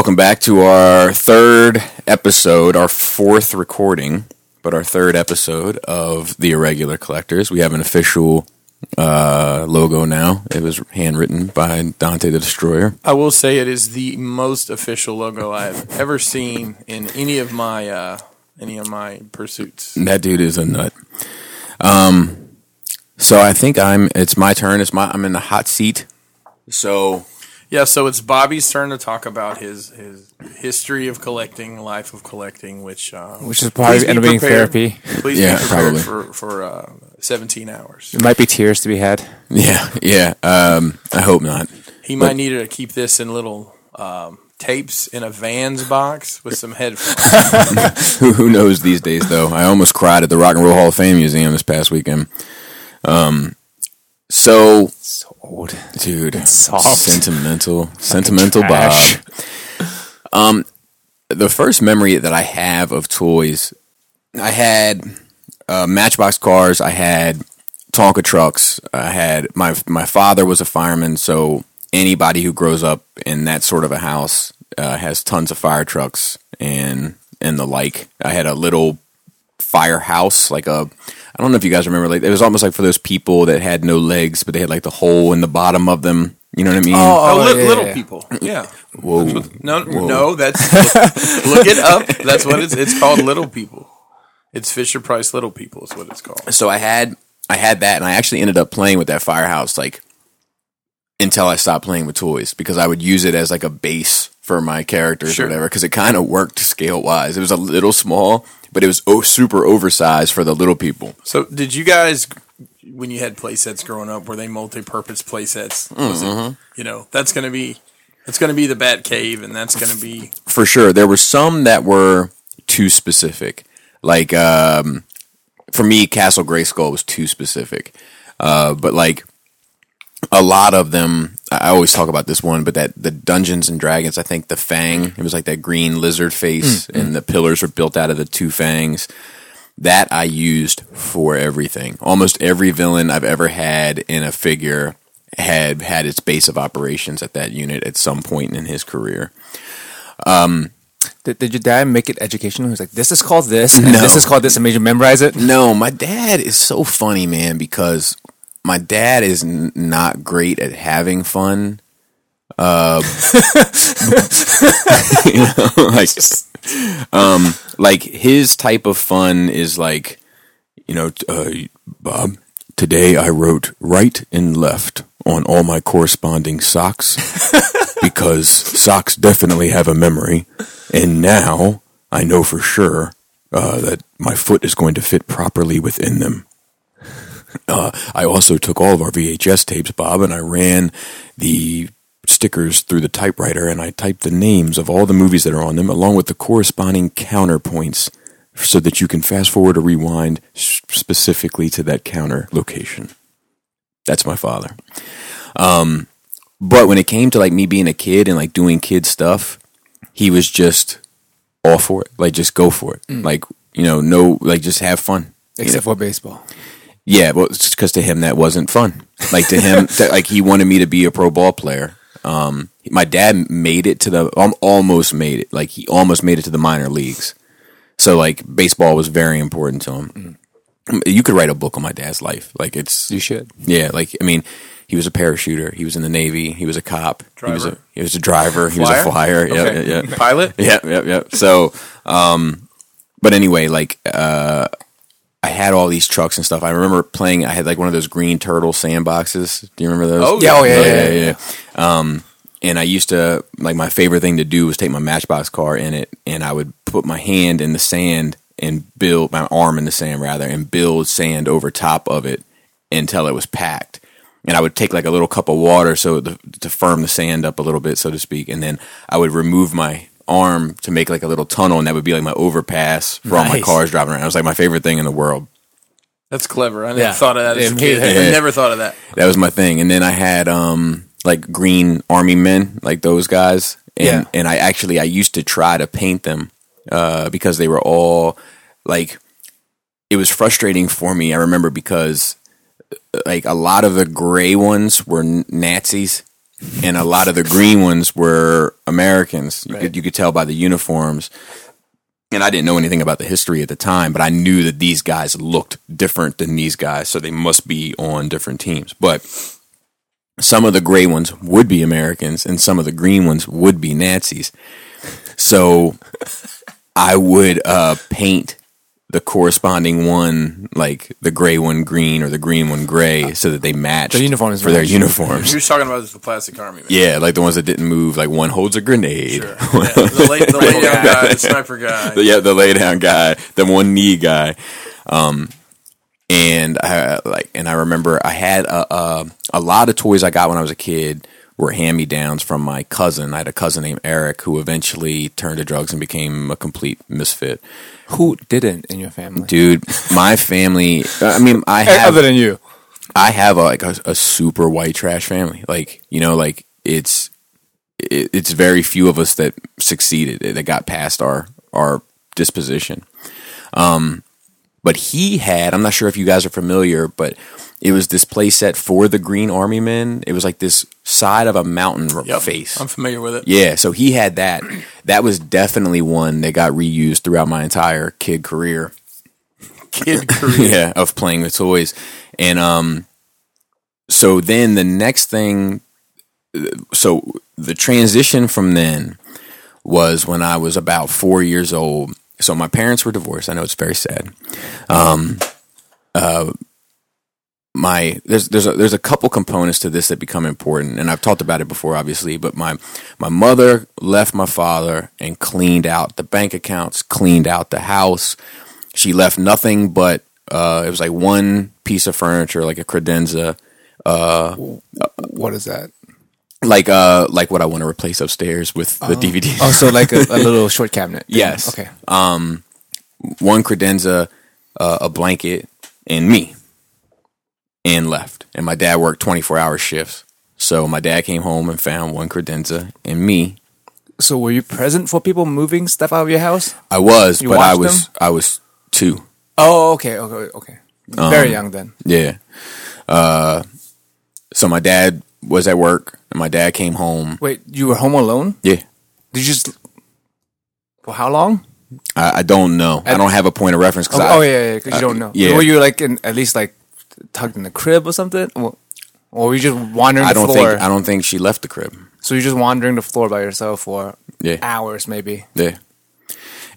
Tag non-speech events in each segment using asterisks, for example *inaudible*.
welcome back to our third episode, our fourth recording, but our third episode of the Irregular Collectors. We have an official uh, logo now. It was handwritten by Dante the Destroyer. I will say it is the most official logo I have ever seen in any of my uh, any of my pursuits. That dude is a nut. Um, so I think I'm. It's my turn. It's my. I'm in the hot seat. So Yeah, so it's Bobby's turn to talk about his his history of collecting, life of collecting, which uh, Which is probably please end up being therapy. Please Yeah, be prepared probably. for for uh, 17 hours. It might be tears to be had. yeah, yeah. Um, I hope not. He might need to keep this in little um, tapes in a Vans box with some headphones. Who, *laughs* who knows these days, though? I almost cried at the Rock and Roll Hall of Fame Museum this past weekend. Um, so, So old. dude, soft. sentimental, sentimental Bob. Um, the first memory that I have of toys, I had uh, Matchbox cars. I had Tonka trucks. I had my my father was a fireman, so anybody who grows up in that sort of a house uh, has tons of fire trucks and and the like. I had a little firehouse, like a. I don't know if you guys remember, like it was almost like for those people that had no legs, but they had like the hole in the bottom of them. You know what I mean? Oh, Oh, oh li- yeah, little yeah. people. *laughs* Yeah. Whoa. No, Whoa. no, that's *laughs* look it up. That's what it's it's called. Little people. It's Fisher Price Little People is what it's called. so I had I had that, and I actually ended up playing with that firehouse like until I stopped playing with toys because I would use it as like a base for my characters Sure. or whatever because it kind of worked scale wise. It was a little small, but it was oh, super oversized for the little people. So, did you guys, when you had play sets growing up, were they multi-purpose play sets? Was Mm-hmm. it, you know, that's going to be, that's going to be the Bat Cave, and that's going to be For sure, there were some that were too specific. Like um, for me, Castle Grayskull was too specific. Uh, but like a lot of them, I always talk about this one, but that the Dungeons and Dragons, I think the Fang, it was like that green lizard face, mm, and mm. the pillars were built out of the two fangs. That I used for everything. Almost every villain I've ever had in a figure had had its base of operations at that unit at some point in his career. Um, did, did your dad make it educational? He was like, "This is called this, and this is called this," and made you memorize it. No, my dad is so funny, man, because my dad is n- not great at having fun. Uh, *laughs* you know, *laughs* like, um, like his type of fun is like, you know, uh, Bob. Today I wrote right and left on all my corresponding socks *laughs* because socks definitely have a memory, and now I know for sure uh, that my foot is going to fit properly within them. Uh, I also took all of our VHS tapes, Bob, and I ran the stickers through the typewriter and I typed the names of all the movies that are on them along with the corresponding counterpoints so that you can fast forward or rewind specifically to that counter location. That's my father. Um, but when it came to like me being a kid and like doing kid stuff, he was just all for it. Like just go for it. Like, you know, no like just have fun. You know? Except for baseball. Yeah, well, it's because to him that wasn't fun. Like to him, *laughs* that, like he wanted me to be a pro ball player. Um, my dad made it to the um, almost made it. Like he almost made it to the minor leagues. So like baseball was very important to him. You could write a book on my dad's life. Like it's You should. yeah. Like I mean, he was a parachuter. He was in the navy. He was a cop. He was a Driver. he was a driver. He was a flyer. Yeah, Okay. yeah, yeah. pilot. Yep, yep, yep. So, um, but anyway, like, uh, I had all these trucks and stuff. I remember playing. I had like one of those green turtle sandboxes. Do you remember those? Oh, Yeah, oh, yeah, yeah, yeah, yeah. Um, and I used to like my favorite thing to do was take my Matchbox car in it, and I would put my hand in the sand and build my arm in the sand rather, and build sand over top of it until it was packed. And I would take like a little cup of water so the, to firm the sand up a little bit, so to speak, and then I would remove my arm to make like a little tunnel, and that would be like my overpass for all my Nice. cars driving around. It was like my favorite thing in the world. That's clever. I never Yeah. thought of that as a Yeah, kid. I yeah. never thought of that. *laughs* That was my thing. And then I had um like green army men, like those guys. And Yeah. and I actually I used to try to paint them uh because they were all like it was frustrating for me. I remember because uh, like a lot of the gray ones were n- Nazis and a lot of the green ones were Americans. You Right. could you could tell by the uniforms. And I didn't know anything about the history at the time, but I knew that these guys looked different than these guys, so they must be on different teams. But some of the gray ones would be Americans, and some of the green ones would be Nazis. So I would uh, paint the corresponding one, like the gray one green or the green one gray, so that they match The uniforms for their match. uniforms. You're talking about the plastic army man. Yeah, like the ones that didn't move. Like one holds a grenade. Sure. *laughs* Yeah, the lay, the lay down guy, the sniper guy. *laughs* yeah, the lay down guy, the one knee guy. Um, and I like, and I remember I had a, a a lot of toys I got when I was a kid were hand me downs from my cousin. I had a cousin named Eric who eventually turned to drugs and became a complete misfit. Who didn't in your family? Dude, my family. I mean, I have Other than you. I have a, like a, a super white trash family. Like you know, like it's it, it's very few of us that succeeded that got past our our disposition. Um, but he had. I'm not sure if you guys are familiar, but it was this play set for the Green Army Men. It was like this side of a mountain Yep, face. I'm familiar with it. Yeah, so he had that. That was definitely one that got reused throughout my entire kid career. *laughs* Kid career. *laughs* yeah, of playing with toys. And um so then the next thing so the transition from then was when I was about 4 years old. So my parents were divorced. I know it's very sad. Um uh my there's there's a, there's a couple components to this that become important and I've talked about it before obviously but my my mother left my father and cleaned out the bank accounts cleaned out the house she left nothing but uh, it was like one piece of furniture, like a credenza, What is that? Like uh, like what I want to replace upstairs with the DVD. Oh, so like a, a *laughs* little short cabinet. thing. Yes. Okay. Um, one credenza, uh, a blanket, and me, and left. And my dad worked twenty four hour shifts, so my dad came home and found one credenza and me. So were you present for people moving stuff out of your house? I was, You but I was them? I was two. Oh, okay, okay, okay. Very young then. Yeah. Uh, so my dad was at work, and my dad came home. Wait, you were home alone? Yeah. Did you just for how long? I, I don't know. I don't have a point of reference. Cause Oh, I, oh, yeah, yeah, because you don't know. yeah. Were you like in at least like tucked in the crib or something, or, or were you just wandering I don't floor? think I don't think she left the crib. so you're just wandering the floor by yourself for Yeah, hours, maybe. yeah.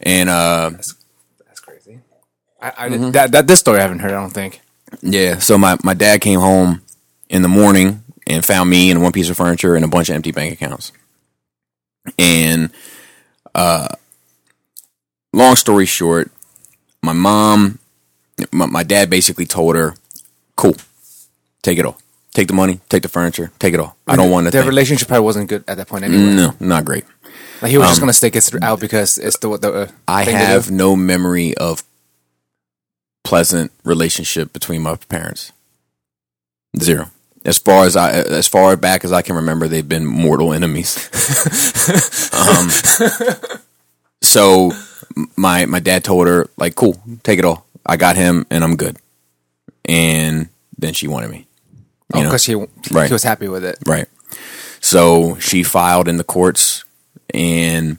And uh, That's crazy. I, I did- that that this story I haven't heard. I don't think. yeah, so my my dad came home in the morning and found me and one piece of furniture and a bunch of empty bank accounts. And uh, long story short, my mom, my, my dad basically told her, "Cool, take it all." Take the money, take the furniture, take it all. I don't want to. Their relationship probably wasn't good at that point anyway. No, not great. Like he was just gonna stick it out because it's the the. Uh, I to have no memory of pleasant relationship between my parents. Zero. As far as I, as far back as I can remember, they've been mortal enemies. *laughs* um, so my my dad told her like, "Cool, take it all. I got him, and I'm good." And then she wanted me. Oh, you because she Right. he was happy with it. Right. So she filed in the courts, and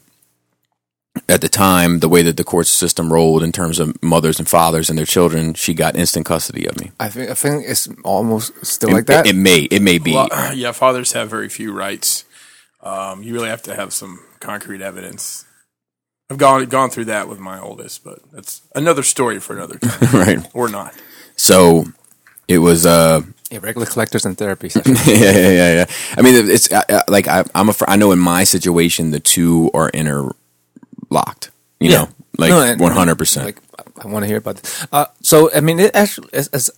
at the time, the way that the court system rolled in terms of mothers and fathers and their children, she got instant custody of me. I think I think it's almost still like that. It, it may, it may be. Well, *clears throat* yeah, fathers have very few rights. Um, you really have to have some concrete evidence. I've gone gone through that with my oldest, but that's another story for another time, *laughs* right. or not. So it was. uh yeah, regular collectors and therapy session. *laughs* yeah, yeah, yeah, yeah. I mean, it's like I, I'm a. fr- I know in my situation, the two are interlocked. You Yeah. know, like one hundred percent. like I want to hear about this. Uh, so I mean, it actually, is, is,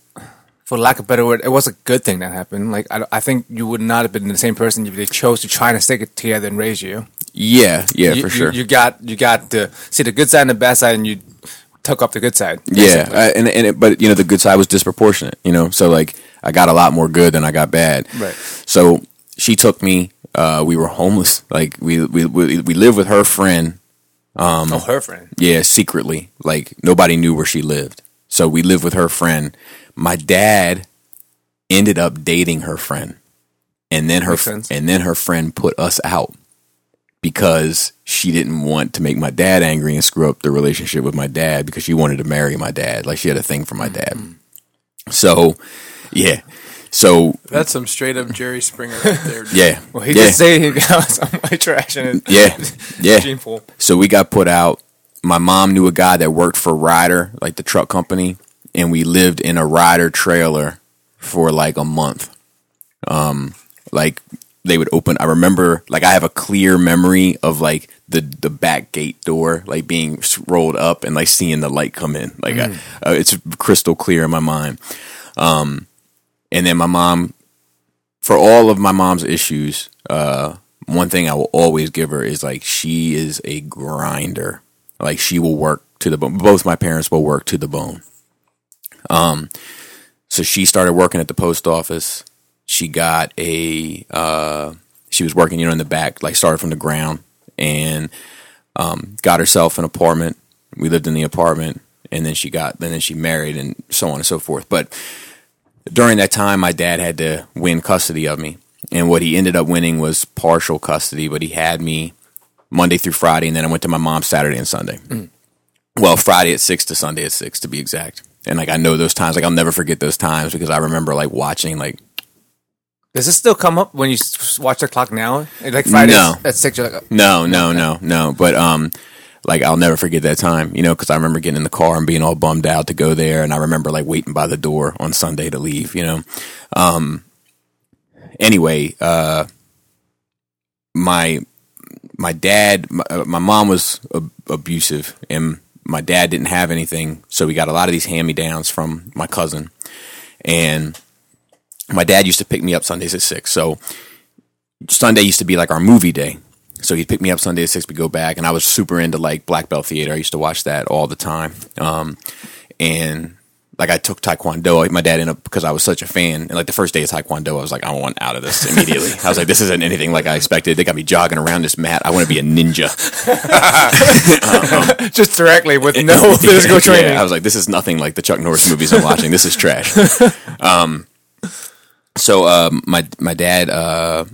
for lack of a better word, it was a good thing that happened. Like I, I think you would not have been the same person if they chose to try and stick it together and raise you. Yeah, yeah, you, for sure. You, got you got to see the good side and the bad side, and you took up the good side. Yeah, basically. uh, and and it, but you know the good side was disproportionate. You know, so like I got a lot more good than I got bad. Right. So she took me. Uh, we were homeless. Like we we we, we lived with her friend. Um, oh, her friend. Yeah, secretly. Like nobody knew where she lived. So we lived with her friend. My dad ended up dating her friend. and then her and then her friend put us out because she didn't want to make my dad angry and screw up the relationship with my dad because she wanted to marry my dad. Like she had a thing for my dad. Mm-hmm. So, yeah. So That's some straight up Jerry Springer right there. dude. yeah, Well, he yeah, did say he got *laughs* some white trash in his yeah, *laughs* yeah. gene pool. So we got put out. My mom knew a guy that worked for Ryder, like the truck company, and we lived in a Ryder trailer for like a month. Um, like they would open. I remember, like I have a clear memory of like the the back gate door, like being rolled up and like seeing the light come in. Like I, uh, it's crystal clear in my mind. Um, and then my mom, for all of my mom's issues, uh, one thing I will always give her is like she is a grinder. Like she will work to the bone. Both my parents will work to the bone. Um, so she started working at the post office. She got a. Uh, she was working, you know, in the back, like started from the ground, and um, got herself an apartment. We lived in the apartment, and then she got, and then she married, and so on and so forth. But during that time, my dad had to win custody of me. And what he ended up winning was partial custody, but he had me Monday through Friday, and then I went to my mom Saturday and Sunday. Well, Friday at six to Sunday at six to be exact. And like I know those times, like I'll never forget those times because I remember like watching like Does this still come up when you watch the clock now? Like Friday No. at six, you're like, no, no, no, no. But um, like I'll never forget that time, you know, because I remember getting in the car and being all bummed out to go there, and I remember like waiting by the door on Sunday to leave, you know. Um, anyway, uh, my my dad, my, uh, my mom was ab- abusive, and my dad didn't have anything, so we got a lot of these hand me downs from my cousin, and my dad used to pick me up Sundays at six, so. Sunday used to be like our movie day. So he'd pick me up Sunday at six. We go back, and I was super into like Black Belt Theater. I used to watch that all the time. Um, and like I took Taekwondo. My dad ended up because I was such a fan. And like the first day of Taekwondo, I was like, I want out of this immediately. I was like, this isn't anything like I expected. They got me jogging around this mat. I want to be a ninja. *laughs* just directly with no *laughs* physical training. Yeah, I was like, this is nothing like the Chuck Norris movies I'm watching. This is trash. *laughs* Um, so um, my my dad uh,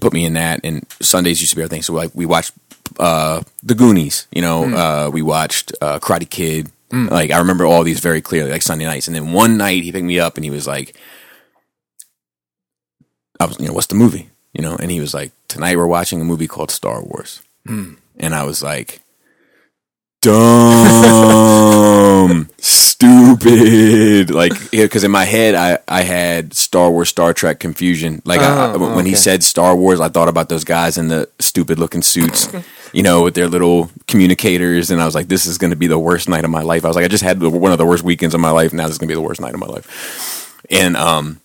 put me in that, and Sundays used to be our thing. So like we watched uh, the Goonies. You know, uh, we watched uh, Karate Kid. Like I remember all these very clearly, like Sunday nights. And then one night he picked me up and he was like, "I was, you know, what's the movie?" You know, and he was like, "Tonight we're watching a movie called Star Wars." And I was like, dumb, *laughs* stupid. Like, because in my head, I, I had Star Wars, Star Trek confusion. Like, I, Oh, when he said Star Wars, I thought about those guys in the stupid looking suits, you know, with their little communicators. And I was like, this is going to be the worst night of my life. I was like, I just had one of the worst weekends of my life. Now this is going to be the worst night of my life. And, um,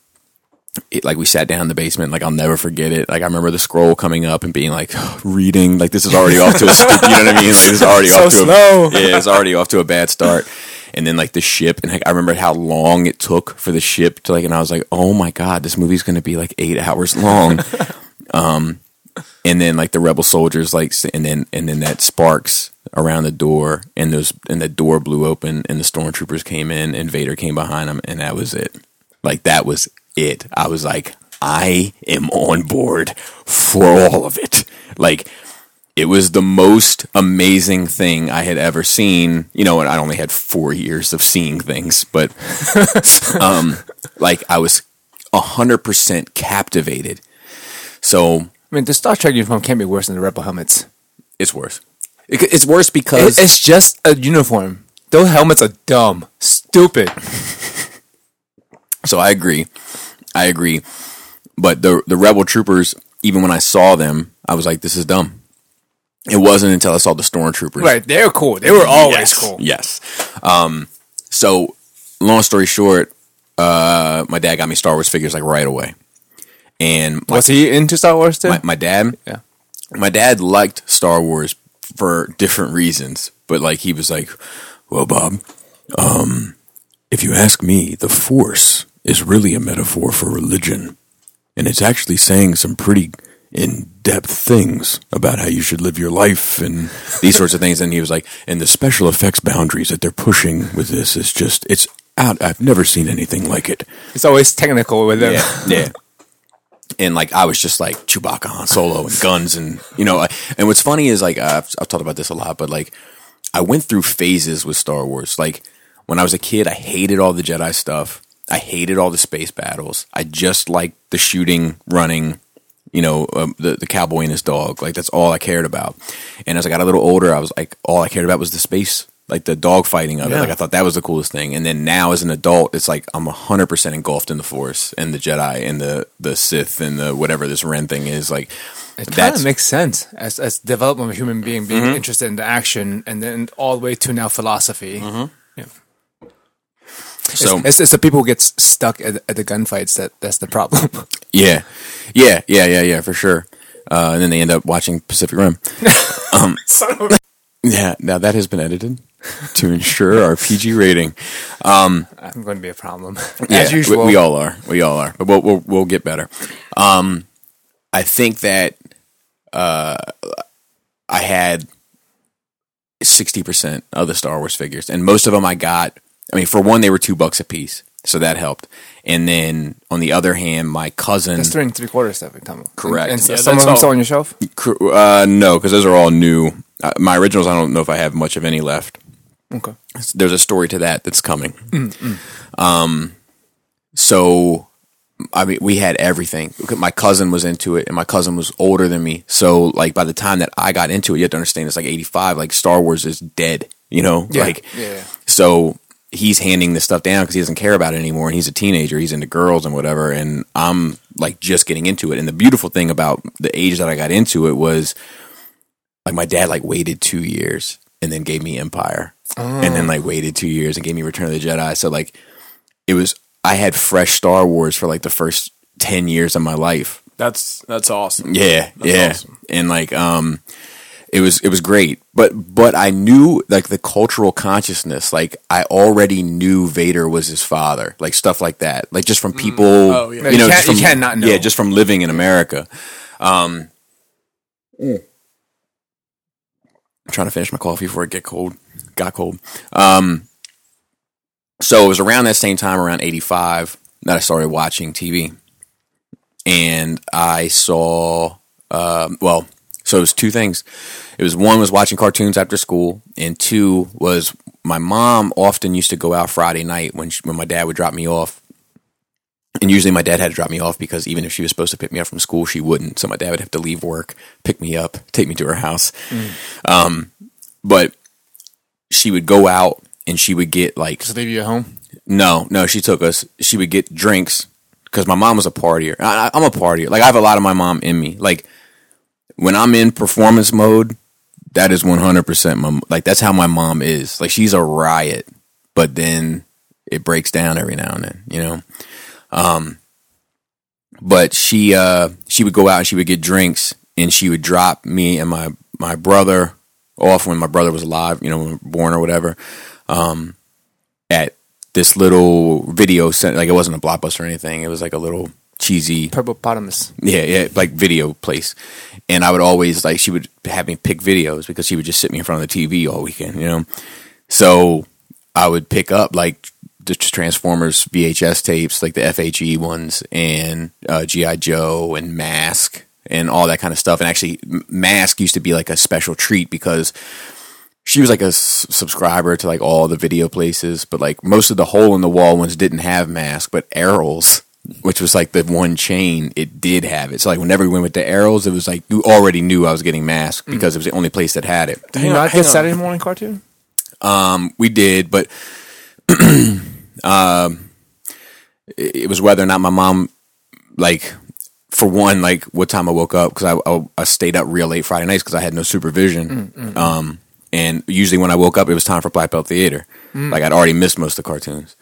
it, like we sat down in the basement, like I'll never forget it. Like I remember the scroll coming up and being like, reading, like this is already off to a, you know what I mean? Like this is already *laughs* So off to slow. a, yeah, it's already off to a bad start. And then like the ship, and like, I remember how long it took for the ship to like, and I was like, oh my god, this movie's going to be like eight hours *laughs* long. um, and then like the rebel soldiers, like, and then and then that sparks around the door, and those and the door blew open, and the stormtroopers came in, and Vader came behind them, and that was it. Like that was it. I was like, I am on board for all of it. Like it was the most amazing thing I had ever seen. You know, and I only had four years of seeing things, but *laughs* um, like I was a hundred percent captivated. So I mean, the Star Trek uniform can't be worse than the Rebel helmets. it's worse. It, it's worse It, because it's just a uniform. Those helmets are dumb, stupid. *laughs* So I agree. I agree. But the the rebel troopers, even when I saw them, I was like, "This is dumb." It wasn't until I saw the stormtroopers. Right? They're cool. They were always yes, cool. Yes. Um, so, long story short, uh, my dad got me Star Wars figures like right away, and my, Was he into Star Wars too? my, my dad, yeah. my dad liked Star Wars for different reasons, but like he was like, "Well, Bob, um, if you ask me, the Force is really a metaphor for religion, and it's actually saying some pretty in-depth things about how you should live your life and these sorts of things." And he was like, "And the special effects boundaries that they're pushing with this is just it's out. I've never seen anything like it." It's always technical with them. Yeah, yeah. and like I was just like Chewbacca, Han Solo, and guns, and you know. And what's funny is like I've, I've talked about this a lot, but like I went through phases with Star Wars. Like when I was a kid, I hated all the Jedi stuff. I hated all the space battles. I just liked the shooting, running, you know, um, the the cowboy and his dog. Like that's all I cared about. And as I got a little older, I was like, all I cared about was the space, like the dog fighting of it. Like I thought that was the coolest thing. And then now as an adult, it's like I'm hundred percent engulfed in the Force and the Jedi and the the Sith and the whatever this Ren thing is. Like It kind of makes sense as as development of a human being being Mm-hmm. interested in the action, and then all the way to now philosophy. Mm-hmm. Yeah. so. It's, it's the people who get stuck at, at the gunfights that that's the problem. *laughs* Yeah, yeah, yeah, yeah, yeah, for sure. Uh, and then they end up watching Pacific Rim. *laughs* *laughs* Yeah, now that has been edited to ensure our PG rating. I'm going to be a problem *laughs* Yeah, as we- We, all are. We all are. But we'll we'll, we'll get better. Um, I think that uh, I had sixty percent of the Star Wars figures, and most of them I got. I mean, for one, they were two bucks a piece, so that helped. And then on the other hand, my cousin. That's three and three quarter stuff. Tom. Correct. And, and Yeah, some of that's them all. still on your shelf. Uh, no, because those are all new. Uh, my originals, I don't know if I have much of any left. Okay. There's a story to that that's coming. Um, so I mean, we had everything. My cousin was into it, and my cousin was older than me. So, like, by the time that I got into it, you have to understand it's like '85. Like, Star Wars is dead. You know, Yeah. like, Yeah. so he's handing this stuff down because he doesn't care about it anymore, and he's a teenager. He's into girls and whatever, and I'm like just getting into it. And the beautiful thing about the age that I got into it was, like, my dad like waited two years and then gave me Empire, and then like waited two years and gave me Return of the Jedi. So like, it was I had fresh Star Wars for like the first ten years of my life. That's that's awesome. Yeah, That's yeah, awesome. and like um, it was it was great. But but I knew like the cultural consciousness. Like I already knew Vader was his father. Like stuff like that. Like just from people. Oh, yeah. You You know, can't- just from, you can't not know. Yeah, just from living in America. Um, I'm trying to finish my coffee before it get cold. Got cold. Um, so it was around that same time, around '85, that I started watching TV, and I saw. Um, well, so it was two things. It was one was watching cartoons after school, and two was my mom often used to go out Friday night when she, when my dad would drop me off. And usually my dad had to drop me off because even if she was supposed to pick me up from school, she wouldn't. So my dad would have to leave work, pick me up, take me to her house. Um, but she would go out and she would get like Just leave you at home. no, no, she took us. She would get drinks because my mom was a partier. I, I- I'm a partier. Like I have a lot of my mom in me. Like when I'm in performance mode, that is 100 percent my like that's how my mom is. Like she's a riot, but then it breaks down every now and then. You know. Um, but she uh she would go out and she would get drinks and she would drop me and my my brother off when my brother was alive. You know, born or whatever. Um, at this little video center. Like it wasn't a blockbuster or anything. It was like a little cheesy, Purple-potamus. yeah, yeah, like video place. And I would always like she would have me pick videos because she would just sit me in front of the TV all weekend, you know. So I would pick up like the Transformers VHS tapes, like the FHE ones, and uh, GI Joe and Mask and all that kind of stuff. And actually, Mask used to be like a special treat because she was like a s- subscriber to like all the video places, but like most of the hole in the wall ones didn't have mask, but Erol's, which was like the one chain, it did have it. So like whenever we went with the Erol's, it was like you already knew I was getting masked because it was the only place that had it. Do you Hang on, not hang get. Saturday morning cartoon? Um, we did, but *clears throat* um, it it was whether or not my mom like. For one, like what time I woke up because I, I I stayed up real late Friday nights because I had no supervision. Um, and usually when I woke up, it was time for Black Belt Theater. Like I'd already missed most of the cartoons.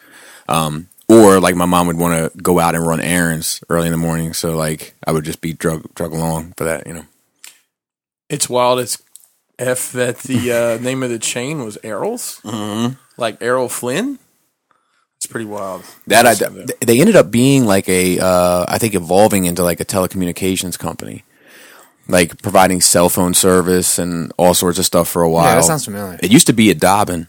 Um, or like my mom would want to go out and run errands early in the morning, so like I would just be drug drug along for that, you know. It's wild It's f that the uh, *laughs* name of the chain was Erol's, mm-hmm. like Errol Flynn. It's pretty wild. That I, Listen they ended up being like a, uh, I think evolving into like a telecommunications company, like providing cell phone service and all sorts of stuff for a while. Yeah, that sounds familiar. It used to be at Dobbin.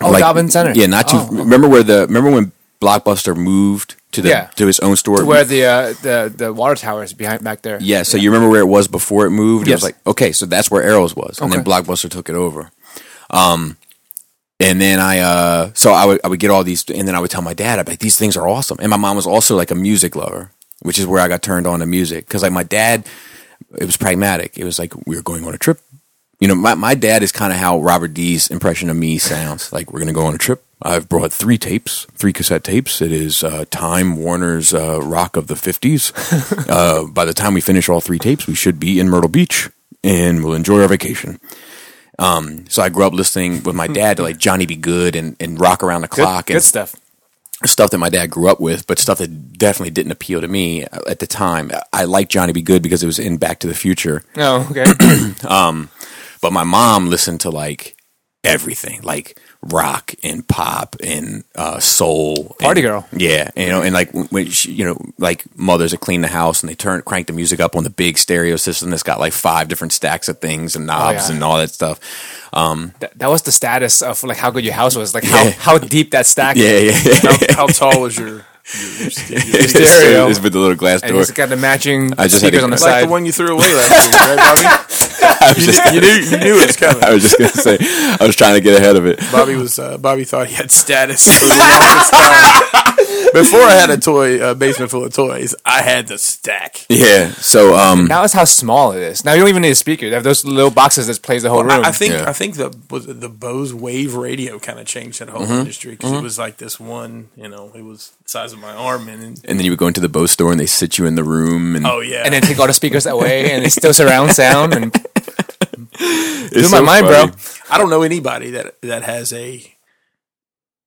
Oh, Dobbin Center. Yeah, not too. Oh. Remember where the remember when Blockbuster moved to the Yeah. to his own store. To Where the uh, the the water tower is behind back there. Yeah, so you remember where it was before it moved? It Yes. was like, okay, so that's where Erol's was. And then Blockbuster took it over. Um and then I uh so I would I would get all these and then I would tell my dad, I'd be like, these things are awesome. And my mom was also like a music lover, which is where I got turned on to music. Cause like my dad it was pragmatic. It was like we were going on a trip. You know, my, my dad is kind of how Robert D's impression of me sounds. Like we're gonna go on a trip. I've brought three tapes, three cassette tapes. It is uh, Time Warner's uh, Rock of the Fifties. *laughs* uh, by the time we finish all three tapes, we should be in Myrtle Beach, and we'll enjoy our vacation. Um, so I grew up listening with my dad to like Johnny B. Goode and, and Rock Around the Clock good and stuff. stuff that my dad grew up with, but stuff that definitely didn't appeal to me at the time. I liked Johnny B. Goode because it was in Back to the Future, Oh, okay. *clears throat* um, but my mom listened to like everything, like rock and pop and uh, soul, Party and- girl. Yeah, you know, and like when she, you know, like mothers that clean the house and they turn crank the music up on the big stereo system that's got like five different stacks of things and knobs Oh, yeah. and all that stuff. that, that was the status of like how good your house was, like how, Yeah. how deep that stack. *laughs* Yeah, is. yeah, yeah. How, *laughs* how tall was your, your, *laughs* your, stereo? It's, stereo. it's with the little glass and door. it's got the matching I just had speakers to- on the Like like side. the one you threw away last week, right, Bobby? *laughs* I was You, just- did, you knew you knew it was coming. *laughs* I was just gonna say, I was trying to get ahead of it. Bobby was uh, Bobby thought he had status for the longest time. Before I had a toy a basement full of toys, I had the stack. Yeah. So, um, now it's how small it is. Now you don't even need a speaker. You have those little boxes that plays the whole room. I, I think Yeah. I think the was it the Bose Wave radio kind of changed that whole Mm-hmm. industry because it was like this one, you know, it was the size of my arm, and, and and then you would go into the Bose store and they sit you in the room and oh yeah, and then take all the speakers away, and it's still surround sound. And *laughs* it's blew my so mind, funny. bro. I don't know anybody that that has a.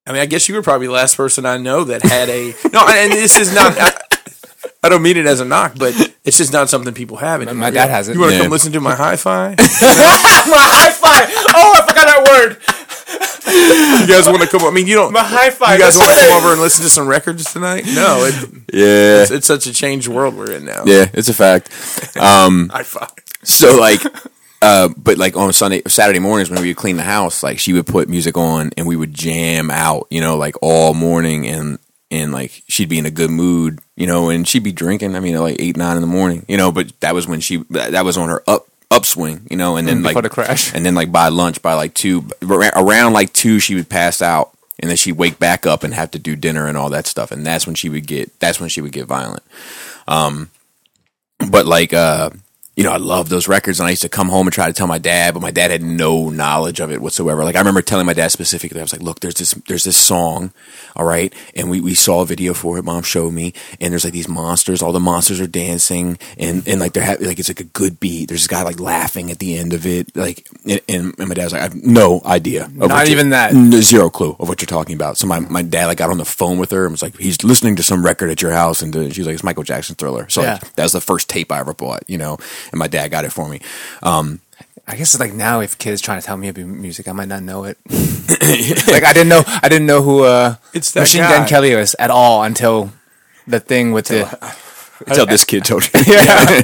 I mean, I guess you were probably the last person I know that had a no. And this is not. I, I don't mean it as a knock, but it's just not something people have. anymore. my dad has it. You want to Yeah. come listen to my hi-fi? *laughs* *laughs* my hi-fi. Oh, I forgot that word. You guys want to come? I mean, you don't. My hi-fi. You guys want to come over and listen to some records tonight? No, it, Yeah. it's, it's such a changed world we're in now. yeah, it's a fact. Um, *laughs* High five. So like, uh, but like on Sunday, Saturday mornings when we would clean the house, like she would put music on and we would jam out, you know, like all morning and and like she'd be in a good mood, you know, and she'd be drinking. I mean, like eight nine in the morning, you know, but that was when she that was on her up upswing, you know, and then like the crash. and then like by lunch by like two around like two she would pass out. And then she'd wake back up and have to do dinner and all that stuff, and that's when she would get. That's when she would get violent but like uh you know, I love those records, and I used to come home and try to tell my dad, but my dad had no knowledge of it whatsoever. Like I remember telling my dad specifically, I was like, "Look, there's this, there's this song, all right, and we, we saw a video for it. Mom showed me, and there's like these monsters. All the monsters are dancing, and and like they're ha- like it's like a good beat. There's this guy like laughing at the end of it, like, and, and my dad's like, I have no idea, of Not even that. zero clue of what you're talking about. So my, my dad like got on the phone with her and was like, he's listening to some record at your house, and uh, she's like, it's Michael Jackson Thriller. So Yeah. like, that was the first tape I ever bought, you know, and my dad got it for me. Um, I guess it's like now if kids trying to tell me about music, I might not know it. *laughs* like I didn't know I didn't know who uh It's that Machine guy. Gun Kelly was at all until the thing with the until *laughs* this kid told you. *laughs* yeah.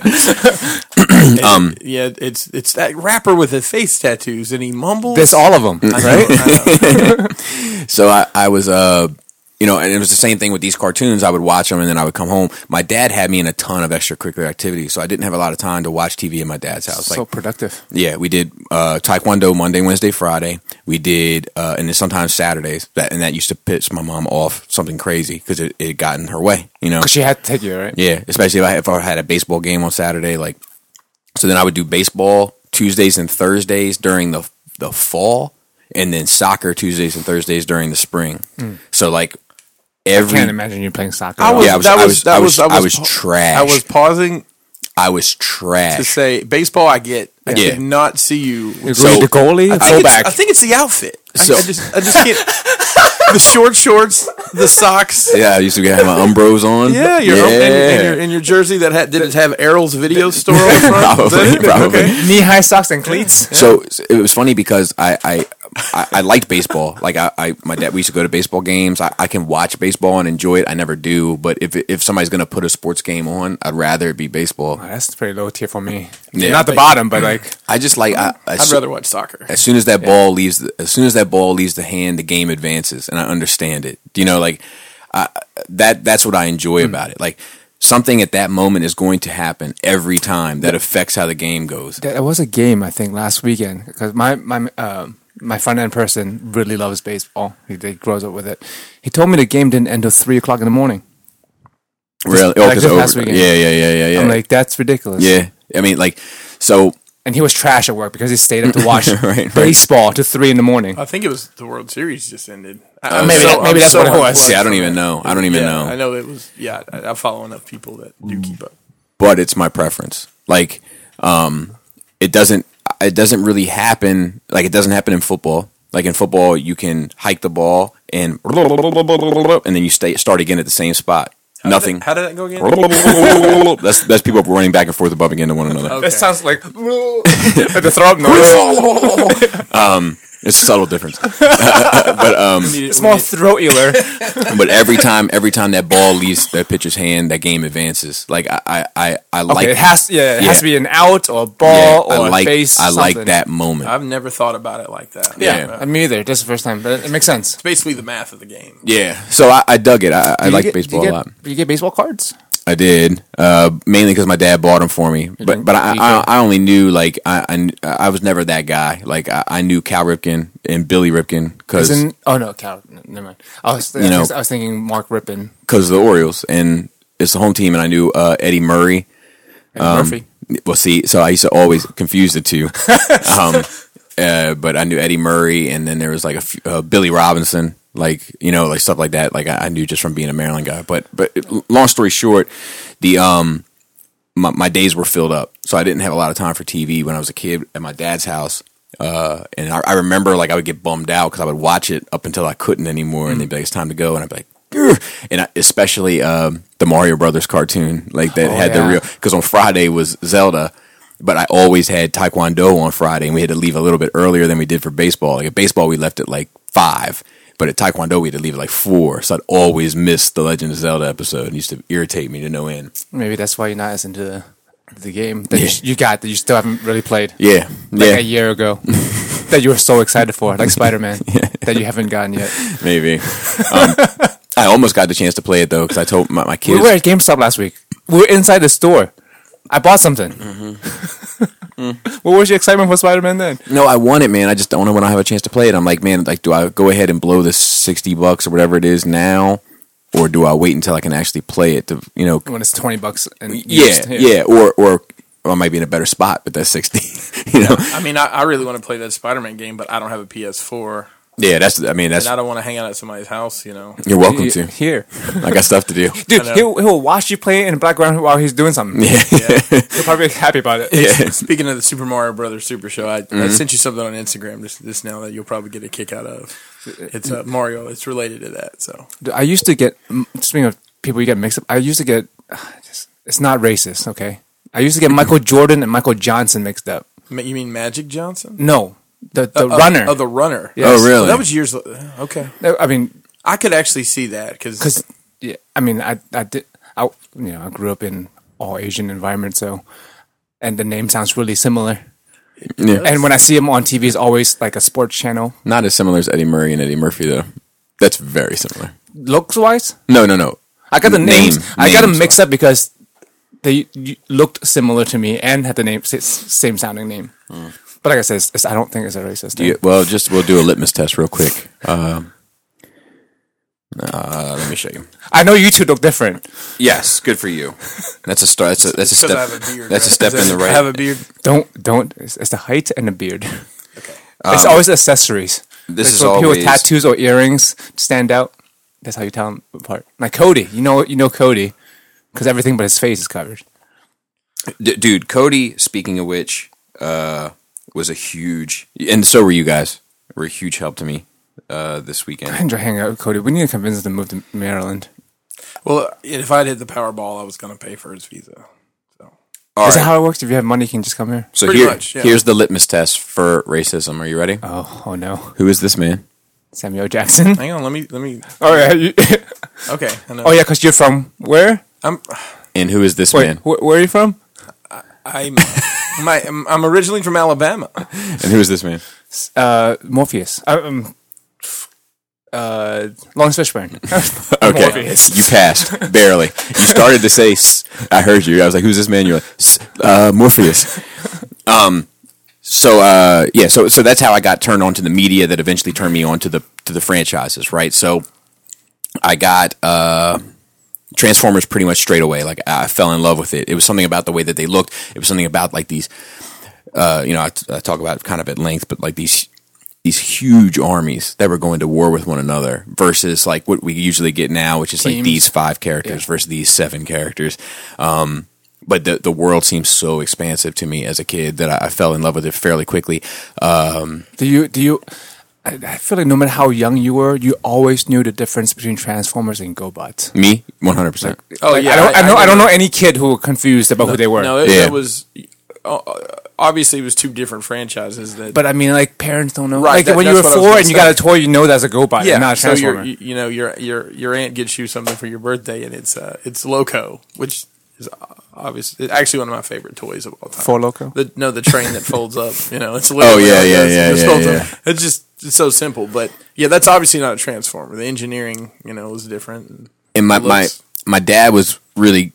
Um, yeah, it's it's that rapper with the face tattoos, and he mumbles. There's all of them, I know, right? I know. so I, I was uh you know and it was the same thing with these cartoons. I would watch them and then i would come home. My dad had me in a ton of extracurricular activities so i didn't have a lot of time to watch tv in my dad's house. So like productive. yeah we did uh taekwondo monday wednesday friday. We did uh and then sometimes saturdays. That and that used to piss my mom off something crazy because it, it got in her way you know? Because she had to take you, right? yeah, especially if I if I had a baseball game on Saturday, like so then I would do baseball Tuesdays and Thursdays during the the fall, and then soccer Tuesdays and Thursdays during the spring. So like every Can't imagine you playing soccer. I was, Yeah, I was- that I was, was- that I was, was- I I was, was pa- trash. I was pausing I was trash. to trash. say baseball. I get. I Yeah. did not see you. You're So- the goalie, I think, it's. I think it's the outfit. I- So- I, just, I just can't. *laughs* the short shorts, the socks. Yeah, I used to have my Umbros on. Yeah, your, yeah. And, and your and your jersey that had did it have Erol's video store on the front? *laughs* Probably, probably. Okay. knee high socks and cleats. So it was funny because I I, I, I liked baseball. Like I, I my dad we used to go to baseball games. I, I can watch baseball and enjoy it. I never do, but if if somebody's gonna put a sports game on, I'd rather it be baseball. Oh, that's pretty low tier for me. Yeah. Not the bottom, but like I just like I, I I'd rather watch soccer. as soon as that ball leaves the, as soon as that ball leaves the hand the game advances and i understand it you know like I, that that's what I enjoy about it. Like something at that moment is going to happen every time that affects how the game goes. There was a game I think last weekend because my my uh, my front end person really loves baseball. He, he grows up with it. He told me the game didn't end till three o'clock in the morning. Really? Oh, like 'cause this over- past weekend. yeah, yeah, yeah, yeah, yeah. I'm like, that's ridiculous. yeah. I mean, like, so And he was trash at work because he stayed up to *laughs* watch Right, right. baseball to three in the morning. I think it was the World Series just ended. I- Uh, I'm maybe that- maybe that's what it was. unplugged see, I don't even know. I don't even Yeah, know. I know it was. Yeah, I, I follow enough people that do keep up. but it's my preference. Like, um, it doesn't it doesn't really happen. Like, it doesn't happen in football. Like in football, you can hike the ball and and then you stay start again at the same spot. How Nothing. Did that, how did that go again? *laughs* that's that's people running back and forth above again to one another. Okay. That sounds *laughs* like the throw up noise. *laughs* Um, It's a subtle difference. *laughs* but um, It's more throat ealer. *laughs* but every time every time that ball leaves that pitcher's hand, that game advances. Like I I I, I like it has yeah, it Yeah. has to be an out or a yeah, ball I or like a base. I like that moment. I've never thought about it like that. Yeah, Yeah. me either. This is the first time, but it makes sense. It's basically the math of the game. yeah. So I, I dug it. I, I like get- do baseball you a lot. Do you get baseball cards? I did, uh, mainly because my dad bought them for me. But but I, I I only knew like I I, I was never that guy. Like I, I knew Cal Ripken and Billy Ripken because oh no, Cal, never mind. I was You know- I was thinking Mark Rippon because the Orioles and it's the home team, and I knew uh, Eddie Murray. and Um, Murphy. Well, see, so I used to always confuse the two. *laughs* um, uh, but I knew Eddie Murray, and then there was like a few, uh, Billy Robinson, like you know, like stuff like that. Like I, I knew just from being a Maryland guy. But but long story short, the um my, my days were filled up, so I didn't have a lot of time for TV when I was a kid at my dad's house. Uh, and I, I remember like I would get bummed out because I would watch it up until I couldn't anymore, and they'd be like, "It's time to go," and I'd be like. "Grr." And I, especially um, the Mario Brothers cartoon, like that Oh, had the real because on Friday was Zelda, but I always had Taekwondo on Friday, and we had to leave a little bit earlier than we did for baseball. Like at baseball, we left at like five, but at Taekwondo, we had to leave at like four. So I'd always miss the Legend of Zelda episode. It used to irritate me to no end. Maybe that's why you're not as into the, the game that you, you got that you still haven't really played. Yeah, Like yeah, a year ago, *laughs* that you were so excited for, like *laughs* Spider Man, that you haven't gotten yet. maybe. Um, *laughs* I almost got the chance to play it though because I told my, my We kids. were at GameStop last week. We were inside the store. I bought something. Mm-hmm. *laughs* Mm. what was your excitement for Spider Man then? No, I want it, man. I just don't know when I have a chance to play it. I'm like, man, like, do I go ahead and blow this sixty bucks or whatever it is now, or do I wait until I can actually play it? To you know, When it's twenty bucks and yeah, used. yeah, or or or I might be in a better spot with that sixty. *laughs* you know, I mean, I, I really want to play that Spider-Man game, but I don't have a PS4, yeah. That's I mean, that's and I don't want to hang out at somebody's house. You know, you're welcome Y- to. Here, I got stuff to do. *laughs* dude, he'll, he'll watch you play in the background while he's doing something. Yeah, He'll probably be happy about it. yeah. *laughs* Speaking of the Super Mario Brothers Super Show, I, Mm-hmm. I sent you something on Instagram just this now that you'll probably get a kick out of. It's uh, Mario. It's related to that. So Dude, I used to get speaking of people you get mixed up. I used to get *sighs* just, it's not racist, okay. I used to get Michael Jordan and Michael Johnson mixed up. You mean Magic Johnson, No, the the Uh, runner. of the runner. Yes. Oh, really? Well, that was years. Okay, I mean, I could actually see that because because yeah, I mean, I I did I you know I grew up in all Asian environment, so and the name sounds really similar. yeah. And when I see him on TV, it's always like a sports channel. Not as similar as Eddie Murray and Eddie Murphy though. That's very similar. Looks wise, No, no, no. I got the Name- names. I got them mixed up because they looked similar to me and had the name same sounding name. But like I said, it's, it's- I don't think it's a racist. Thing. Yeah, well, just we'll do a litmus test real quick. Um, uh, let me show you. I know you two look different. Yes, good for you. That's a start. That's a that's a step. I have a beard. that's a step in the right. I have a beard. Don't don't. It's, it's the height and the beard. Okay. It's always accessories. this Like is for people always with tattoos or earrings stand out. That's how you tell them apart. Like Cody, you know you know Cody because everything but his face is covered. D- dude. Cody. Speaking of which, uh, was a huge, and so were you guys. Were a huge help to me uh, this weekend. I weekend. enjoy hanging out with Cody. We need to convince him to move to Maryland. Well, if I'd hit the Powerball, I was going to pay for his visa. All is that how it works? If you have money, you can just come here. So Pretty here, much, yeah. here's the litmus test for racism. Are you ready? Oh, oh no, Who is this man? Samuel Jackson. Hang on, let me let me. All right. Okay, I *laughs* know. oh yeah, because you're from where? I'm And who is this Wait, man? wh- where are you from? I'm my I'm originally from Alabama. And who is this man? Uh, Morpheus. Uh, um, Uh, Laurence Fishburne. *laughs* Okay, Morpheus. you passed barely. You started to say, "S-" "I heard you." I was like, "Who's this man?" You're like, "S- uh, "Morpheus." Um, so uh, yeah, so so that's how I got turned on to the media that eventually turned me on to the to the franchises, right? So I got uh, Transformers pretty much straight away. Like I fell in love with it. It was something about the way that they looked. It was something about like these. Uh, you know, I, I talk about kind of at length, but like these these huge armies that were going to war with one another versus like what we usually get now, which is like these five characters Yeah. versus these seven characters. Um, but the the world seems so expansive to me as a kid that I, I fell in love with it fairly quickly. Um, Do you do you? I, I feel like no matter how young you were, you always knew the difference between Transformers and GoBots. me, one hundred percent. Oh Like, yeah, I don't, I, know, I, don't know any kid who were confused about who they were. No, it, Yeah. it was uh, obviously it was two different franchises that. but I mean, like parents don't know. Right, Like that- when you were that's what I was four gonna and you got a toy, you know that's a GoBot, yeah, and not a so your Transformer. you, you know your your your aunt gets you something for your birthday and it's uh it's Loco, which is obviously actually one of my favorite toys of all time. For Loco? the no the train that folds up. You know, it's literally Oh, yeah, how it yeah, yeah, yeah, yeah. It's just it's so simple, but yeah, that's obviously not a transformer. The engineering, you know, was different. And my, my my dad was really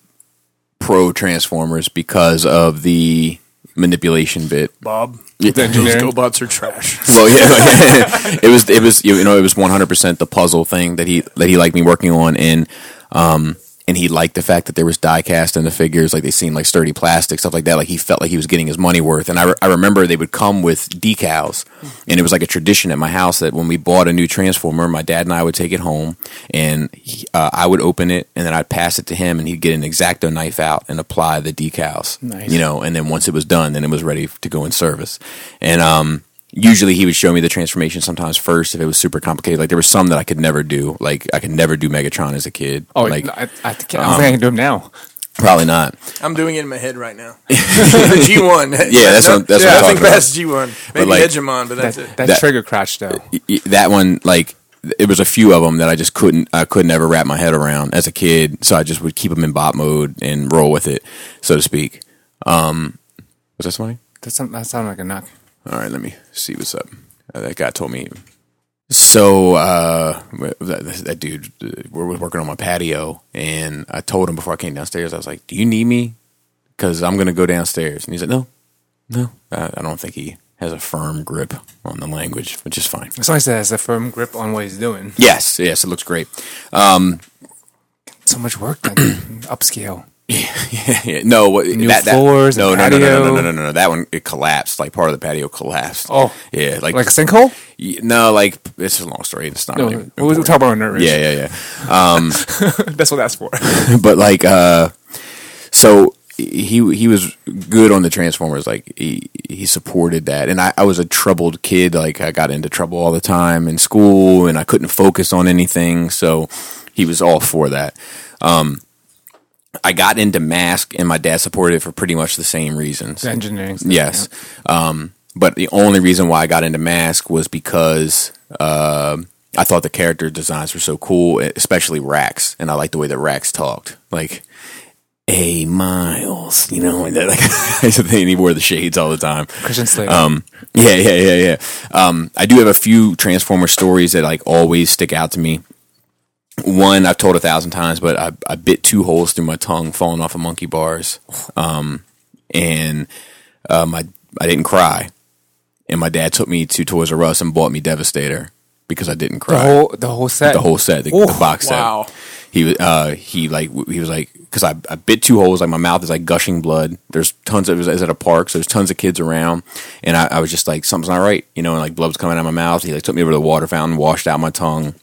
pro Transformers because of the manipulation bit. Bob, Yeah. The those engineering. GoBots are trash. Well, yeah, *laughs* *laughs* it was it was you know it was one hundred percent the puzzle thing that he that he liked me working on, and um and he liked the fact that there was die cast in the figures, like they seemed like sturdy plastic stuff like that. Like he felt like he was getting his money worth, and I, re- I remember they would come with decals, and it was like a tradition at my house that when we bought a new transformer, my dad and I would take it home, and he, uh, I would open it, and then I'd pass it to him, and he'd get an exacto knife out and apply the decals, Nice. you know, and then once it was done, then it was ready to go in service, and um usually he would show me the transformation sometimes first if it was super complicated. Like there were some that I could never do. Like I could never do Megatron as a kid. oh, like I, I, think, I don't think I can do him now. probably not. I'm doing it in my head right now. *laughs* the G1. *laughs* Yeah, that's what- that's what I'm Nothing talking about. past G1. Maybe like- Hegemon, but that's That, it. that, That- trigger crouch though. Y- y- That one, like it was a few of them that I just couldn't. I could never wrap my head around as a kid. So I just would keep them in bot mode and roll with it, so to speak. Um, was that somebody? That sound, that sounded like a knock. All right, let me see what's up. Uh, that guy told me. So uh, that, that dude, uh, we're working on my patio, and I told him before I came downstairs, I was like, "Do you need me? Because I'm gonna go downstairs." And he's like, "No, no, I, I don't think he has a firm grip on the language, which is fine." As long as it has a firm grip on what he's doing. Yes, yes, it looks great. So much work done. *clears throat* Upscale. *laughs* Yeah, no, what, New that, that, floors no, no, no, no, no, no, no, no, no, That one it collapsed. Like part of the patio collapsed. Oh. yeah, like, Like a sinkhole? no, like it's a long story. It's not No, really. we'll talk about nervous. Yeah, yeah, yeah. *laughs* That's what that's for. *laughs* but like uh so he he was good on the transformers like he he supported that and I, I was a troubled kid like i got into trouble all the time in school and i couldn't focus on anything so he was all for that um i got into mask and my dad supported it for pretty much the same reasons The engineering stuff, yes um but the only reason why i got into mask was because um I thought the character designs were so cool, especially Rax, and I liked the way that Rax talked. Like, "Hey, Miles," you know, and that, like, and he wore the shades all the time. Christian Slater. Um, yeah, yeah, yeah, yeah. Um, I do have a few Transformer stories that like always stick out to me. One I've told a thousand times, but I, I bit two holes through my tongue falling off of monkey bars, um, and um, I I didn't cry, and my dad took me to Toys R Us and bought me Devastator because I didn't cry. the whole the whole set. the whole set, the, Ooh, the box set. wow. He was, uh, he like, he was like, because I, I bit two holes, like my mouth is like gushing blood. There's tons of, it was, it was at a park, so there's tons of kids around, and I, I was just like, something's not right, you know, and like blood's coming out of my mouth. He like took me over to the water fountain, washed out my tongue,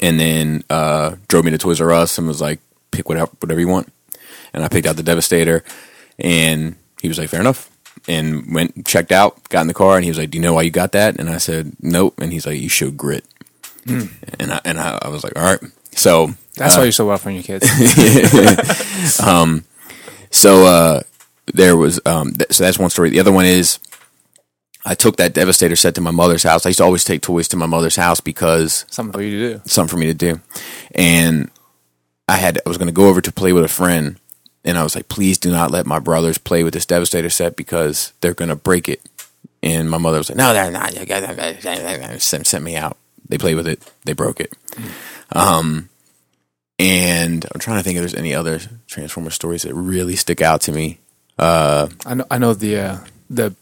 and then uh, drove me to Toys R Us and was like, pick whatever, whatever you want, and I picked out the Devastator, and he was like, fair enough. And went checked out, got in the car, and he was like, "Do you know why you got that?" And I said, "Nope." And he's like, "You showed grit." and I and I, I was like, all right. So That's why you're so well from your kids. *laughs* um, so uh, there was um, th- so that's one story. The other one is I took that Devastator set to my mother's house. I used to always take toys to my mother's house because Something for you to do. something for me to do, and I had I was going to go over to play with a friend, and I was like, please do not let my brothers play with this Devastator set because they're going to break it. And my mother was like, no, they're not. Sent, sent me out they played with it, they broke it. Um, and I'm trying to think if there's any other Transformer stories that really stick out to me. I know, I know the uh, the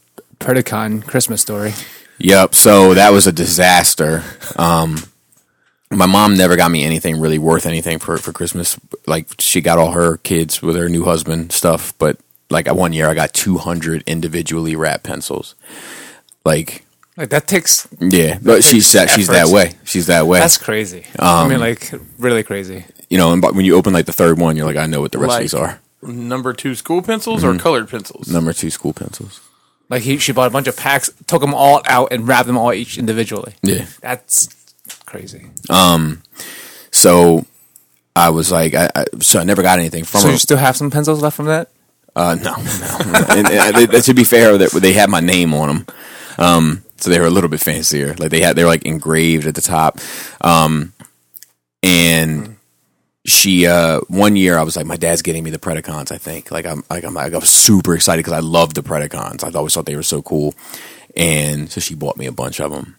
Predacon Christmas story. Yep. So that was a disaster. Um, my mom never got me anything really worth anything for for Christmas. Like she got all her kids with her new husband stuff, but like one year I got 200 individually wrapped pencils. Like Like that takes yeah, but she's that she's that way. She's that way. that's crazy. Um, I mean, like really crazy. you know, and when you open like the third one, you're like, I know what the rest of these are. Number two school pencils Mm-hmm. or colored pencils? Number two school pencils. Like he, she bought a bunch of packs, took them all out, and wrapped them all each individually. Yeah. That's crazy. Um, So I was like, I, I so I never got anything from So her. you still have some pencils left from that? Uh, no, no. and, and, uh, to be fair, that they had my name on them, um, so they were a little bit fancier. Like they had, they were like engraved at the top. Um, and she, uh, one year, I was like, my dad's getting me the Predacons. I think, like, I'm, like, I'm, like, I was super excited because I loved the Predacons. I always thought they were so cool, and so she bought me a bunch of them.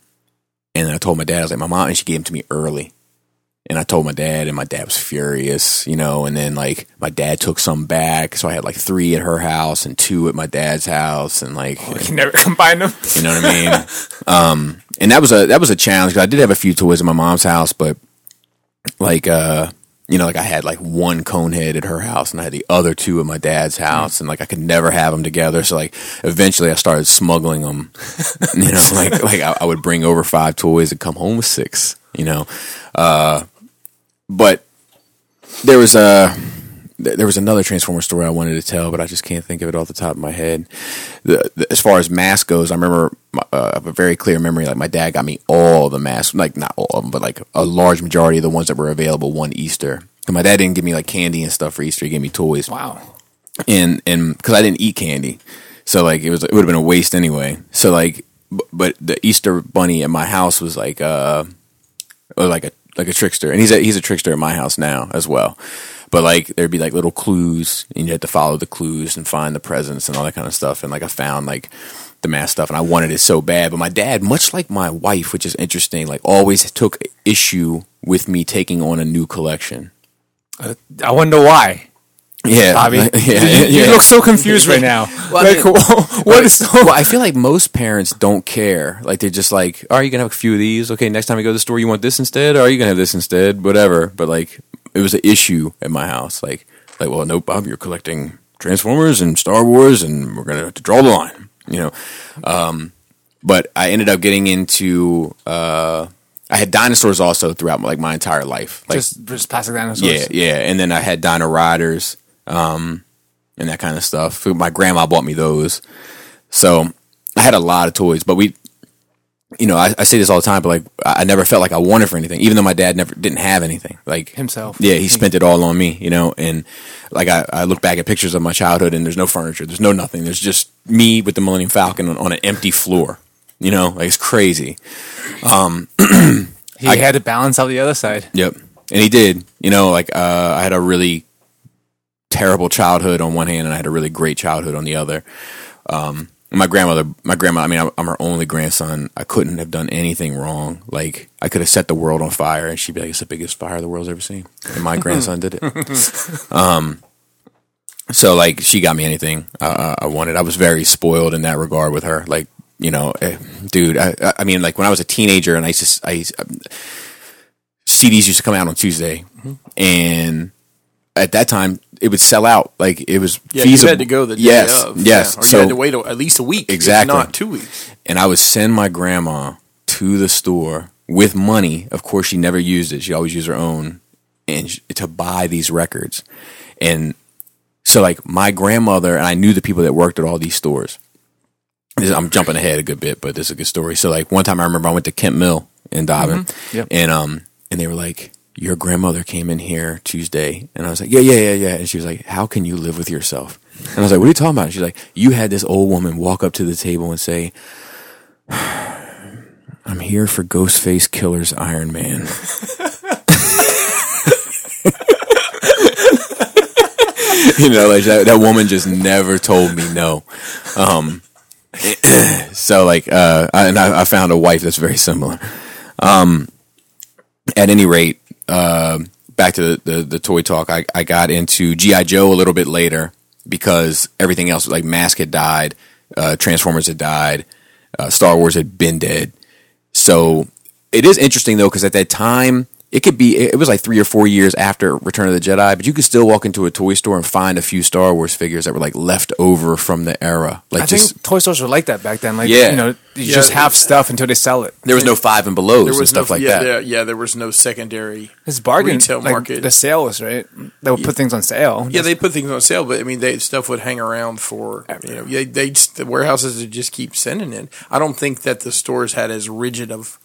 And I told my dad, I was like, my mom, and she gave them to me early. And I told my dad, and my dad was furious, you know. And then like my dad took some back, so I had like three at her house and two at my dad's house, and like *laughs* You can never combine them. you know what I mean. *laughs* um, and that was a that was a challenge because I did have a few toys at my mom's house, but like uh, you know, like I had like one cone head at her house, and I had the other two at my dad's house, and like I could never have them together. So like eventually, I started smuggling them. *laughs* you know, like like I, I would bring over five toys and come home with six. You know, uh, but there was a th- there was another Transformer story I wanted to tell, but I just can't think of it off the top of my head. The, the, as far as masks goes, I remember uh, I have a very clear memory. Like my dad got me all the masks, like not all of them, but like a large majority of the ones that were available one Easter. And my dad didn't give me like candy and stuff for Easter; he gave me toys Wow. and and because I didn't eat candy, so like it was it would have been a waste anyway. So like, b- but the Easter bunny at my house was like uh, or like a like a trickster, and he's a he's a trickster at my house now as well. But like there'd be like little clues, and you had to follow the clues and find the presents and all that kind of stuff. And like I found like the mask stuff, and I wanted it so bad. But my dad, much like my wife, which is interesting, like always took issue with me taking on a new collection. Uh, I wonder why. Yeah, Bobby, *laughs* yeah, you, you yeah. look so confused right now. *laughs* Well, I like, mean- *laughs* what is so? well, I feel like most parents don't care. Like they're just like, "Are you gonna have a few of these? Okay, next time you go to the store, you want this instead? Or are you gonna have this instead? Whatever." But like, it was an issue at my house. Like, like, well, no, Bob, you're collecting Transformers and Star Wars, and we're gonna have to draw the line. You know. Um, but I ended up getting into. Uh, I had dinosaurs also throughout my, like my entire life. Like, just just plastic dinosaurs. yeah, yeah. And then I had Dino Riders, um, and that kind of stuff. My grandma bought me those. So I had a lot of toys, but we, you know, I, I say this all the time, but like I I never felt like I wanted for anything, even though my dad never didn't have anything. Like Himself. yeah, he spent it all on me, you know. And like I, I look back at pictures of my childhood, and there's no furniture, there's no nothing, there's just me with the Millennium Falcon on, on an empty floor. You know, like it's crazy. Um, *clears throat* He had to balance out the other side. Yep. And he did. You know, like uh, I had a really terrible childhood on one hand, and I had a really great childhood on the other. Um, my grandmother, my grandma. I mean, I'm, I'm her only grandson. I couldn't have done anything wrong. Like I could have set the world on fire, and she'd be like, "It's the biggest fire the world's ever seen." And my grandson did it. *laughs* Um, so like she got me anything uh, I wanted. I was very spoiled in that regard with her. Like you know, eh, dude. I, I- I mean, like when I was a teenager, and I used to, I CDs used to come out on Tuesday, and at that time it would sell out. Like it was Yeah, feasible. you had to go the day yes, of. yes. Yeah, or so you had to wait at least a week. if Exactly. not two weeks. and I would send my grandma to the store with money. Of course, she never used it; she always used her own, and sh- to buy these records. And so, like my grandmother, and I knew the people that worked at all these stores. This- I'm jumping ahead a good bit, but this is a good story. So, like one time, I remember I went to Kemp Mill in Dobbin, Yep. and um, and they were like, "Your grandmother came in here Tuesday," and I was like, "Yeah, yeah, yeah, yeah," and she was like, "How can you live with yourself?" And I was like, "What are you talking about?" She's like, "You had this old woman walk up to the table and say." *sighs* I'm here for Ghostface Killah's Iron Man. *laughs* you know, like that, that woman just never told me no. Um, *clears throat* so like, uh, I, and I, I found a wife that's very similar. Um, at any rate, uh, back to the, the, the toy talk, I, I got into G.I. Joe a little bit later because everything else, like Mask had died, uh, Transformers had died, uh, Star Wars had been dead. So it is interesting though, because at that time, it could be, it was like three or four years after Return of the Jedi, but you could still walk into a toy store and find a few Star Wars figures that were like left over from the era. Like I just, think toy stores were like that back then. Like, Yeah. you know, you Yeah. just have stuff until they sell it. there was no five and belows There and was stuff no, like yeah, that. There, yeah, there was no secondary. It's bargain Retail like, market. The sales, right? They would put things on sale. Yeah, they put things on sale, but I mean, they stuff would hang around for you know, they, they just, the warehouses would just keep sending it. I don't think that the stores had as rigid of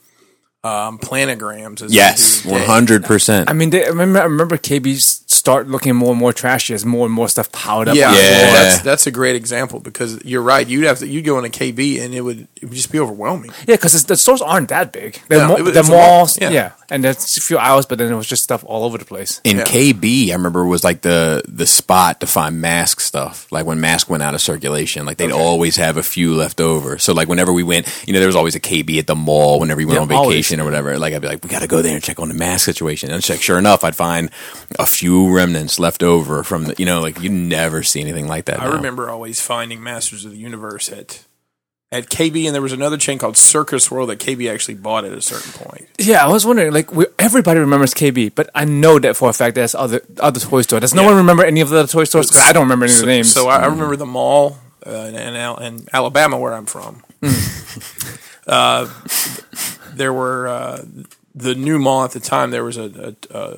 um, planograms as Yes, they do one today. hundred percent. I mean, they, I remember, I remember KB's start looking more and more trashy as more and more stuff piled up. Yeah, Yeah. well, that's that's a great example because you're right. You'd have to you'd go into KB and it would it would just be overwhelming. Yeah, because the stores aren't that big. The, No, mo- it was- the it's a mall. malls, Yeah. yeah. And that's a few hours, but then it was just stuff all over the place. in Yeah. KB, I remember was like the the spot to find mask stuff. Like when mask went out of circulation, like they'd always have a few left over. So like whenever we went, you know, there was always a KB at the mall whenever we went Yeah, on always. vacation or whatever. Like I'd be like, we got to go there and check on the mask situation. And check, sure enough, I'd find a few remnants left over from the, you know, like you never see anything like that. I now. remember always finding Masters of the Universe at at KB, and there was another chain called Circus World that KB actually bought at a certain point. Yeah, I was wondering, like, we, everybody remembers KB, but I know that for a fact there's other other toy stores. Does no Yeah. one remember any of the other toy stores? 'Cause I don't remember any of the names. so I, I remember the mall uh, in, in, Al- in Alabama, where I'm from. *laughs* uh, there were uh, the new mall at the time. There was a, a, a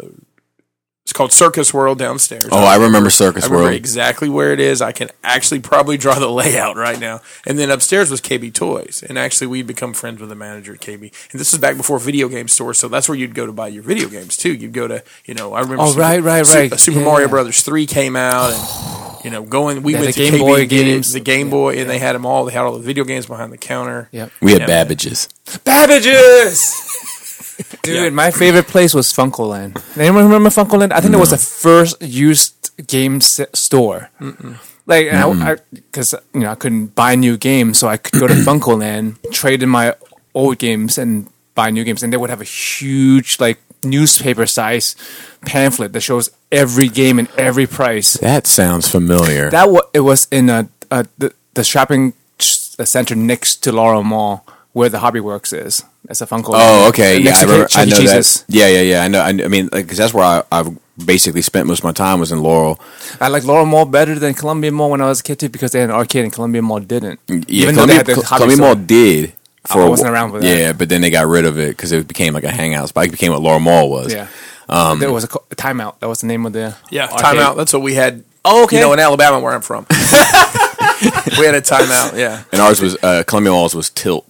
it's called Circus World downstairs. Oh, I remember Circus I remember World. exactly where it is. I can actually probably draw the *laughs* layout right now. And then upstairs was KB Toys, and actually we'd become friends with the manager at KB. And this is back before video game stores, so that's where you'd go to buy your video games too. You'd go to, you know, I remember. Oh, right, right, Su- right. Super Yeah. Mario Brothers three came out, and you know, going we Yeah, went the to Game KB Boy and get it, games. the Game Boy, and they had them all. They had all the video games behind the counter. Yep. we had Yeah. Babbage's. Babbage's! *laughs* *laughs* Dude, Yeah. my favorite place was FuncoLand. Anyone remember FuncoLand? I think it was the first used game store. Like, because you know I couldn't buy new games, so I could go to *clears throat* FuncoLand, trade in my old games, and buy new games. And they would have a huge, like, newspaper size pamphlet that shows every game and every price. That sounds familiar. That wa- it was in a, a the, the shopping center next to Laurel Mall where the Hobby Works is. That's a Funco. Oh, okay. Yeah, I, remember, Chuck I know Cheese's. that. Yeah, yeah, yeah. I know. I, I mean, because that's where I, I've basically spent most of my time was in Laurel. I like Laurel Mall better than Columbia Mall when I was a kid too because they had an arcade and Columbia Mall didn't. Yeah, Even though they Columbia, had the Col- Columbia. Mall did. For I a wasn't wh- around for that. Yeah, but then they got rid of it because it became like a hangout spot. It became what Laurel Mall was. Yeah. Um, there was a, co- a timeout. That was the name of the Yeah, arcade. timeout. That's what we had. Oh, okay. You know, in Alabama, where I'm from, *laughs* we had a timeout. Yeah, And ours was uh, Columbia Mall's was Tilt.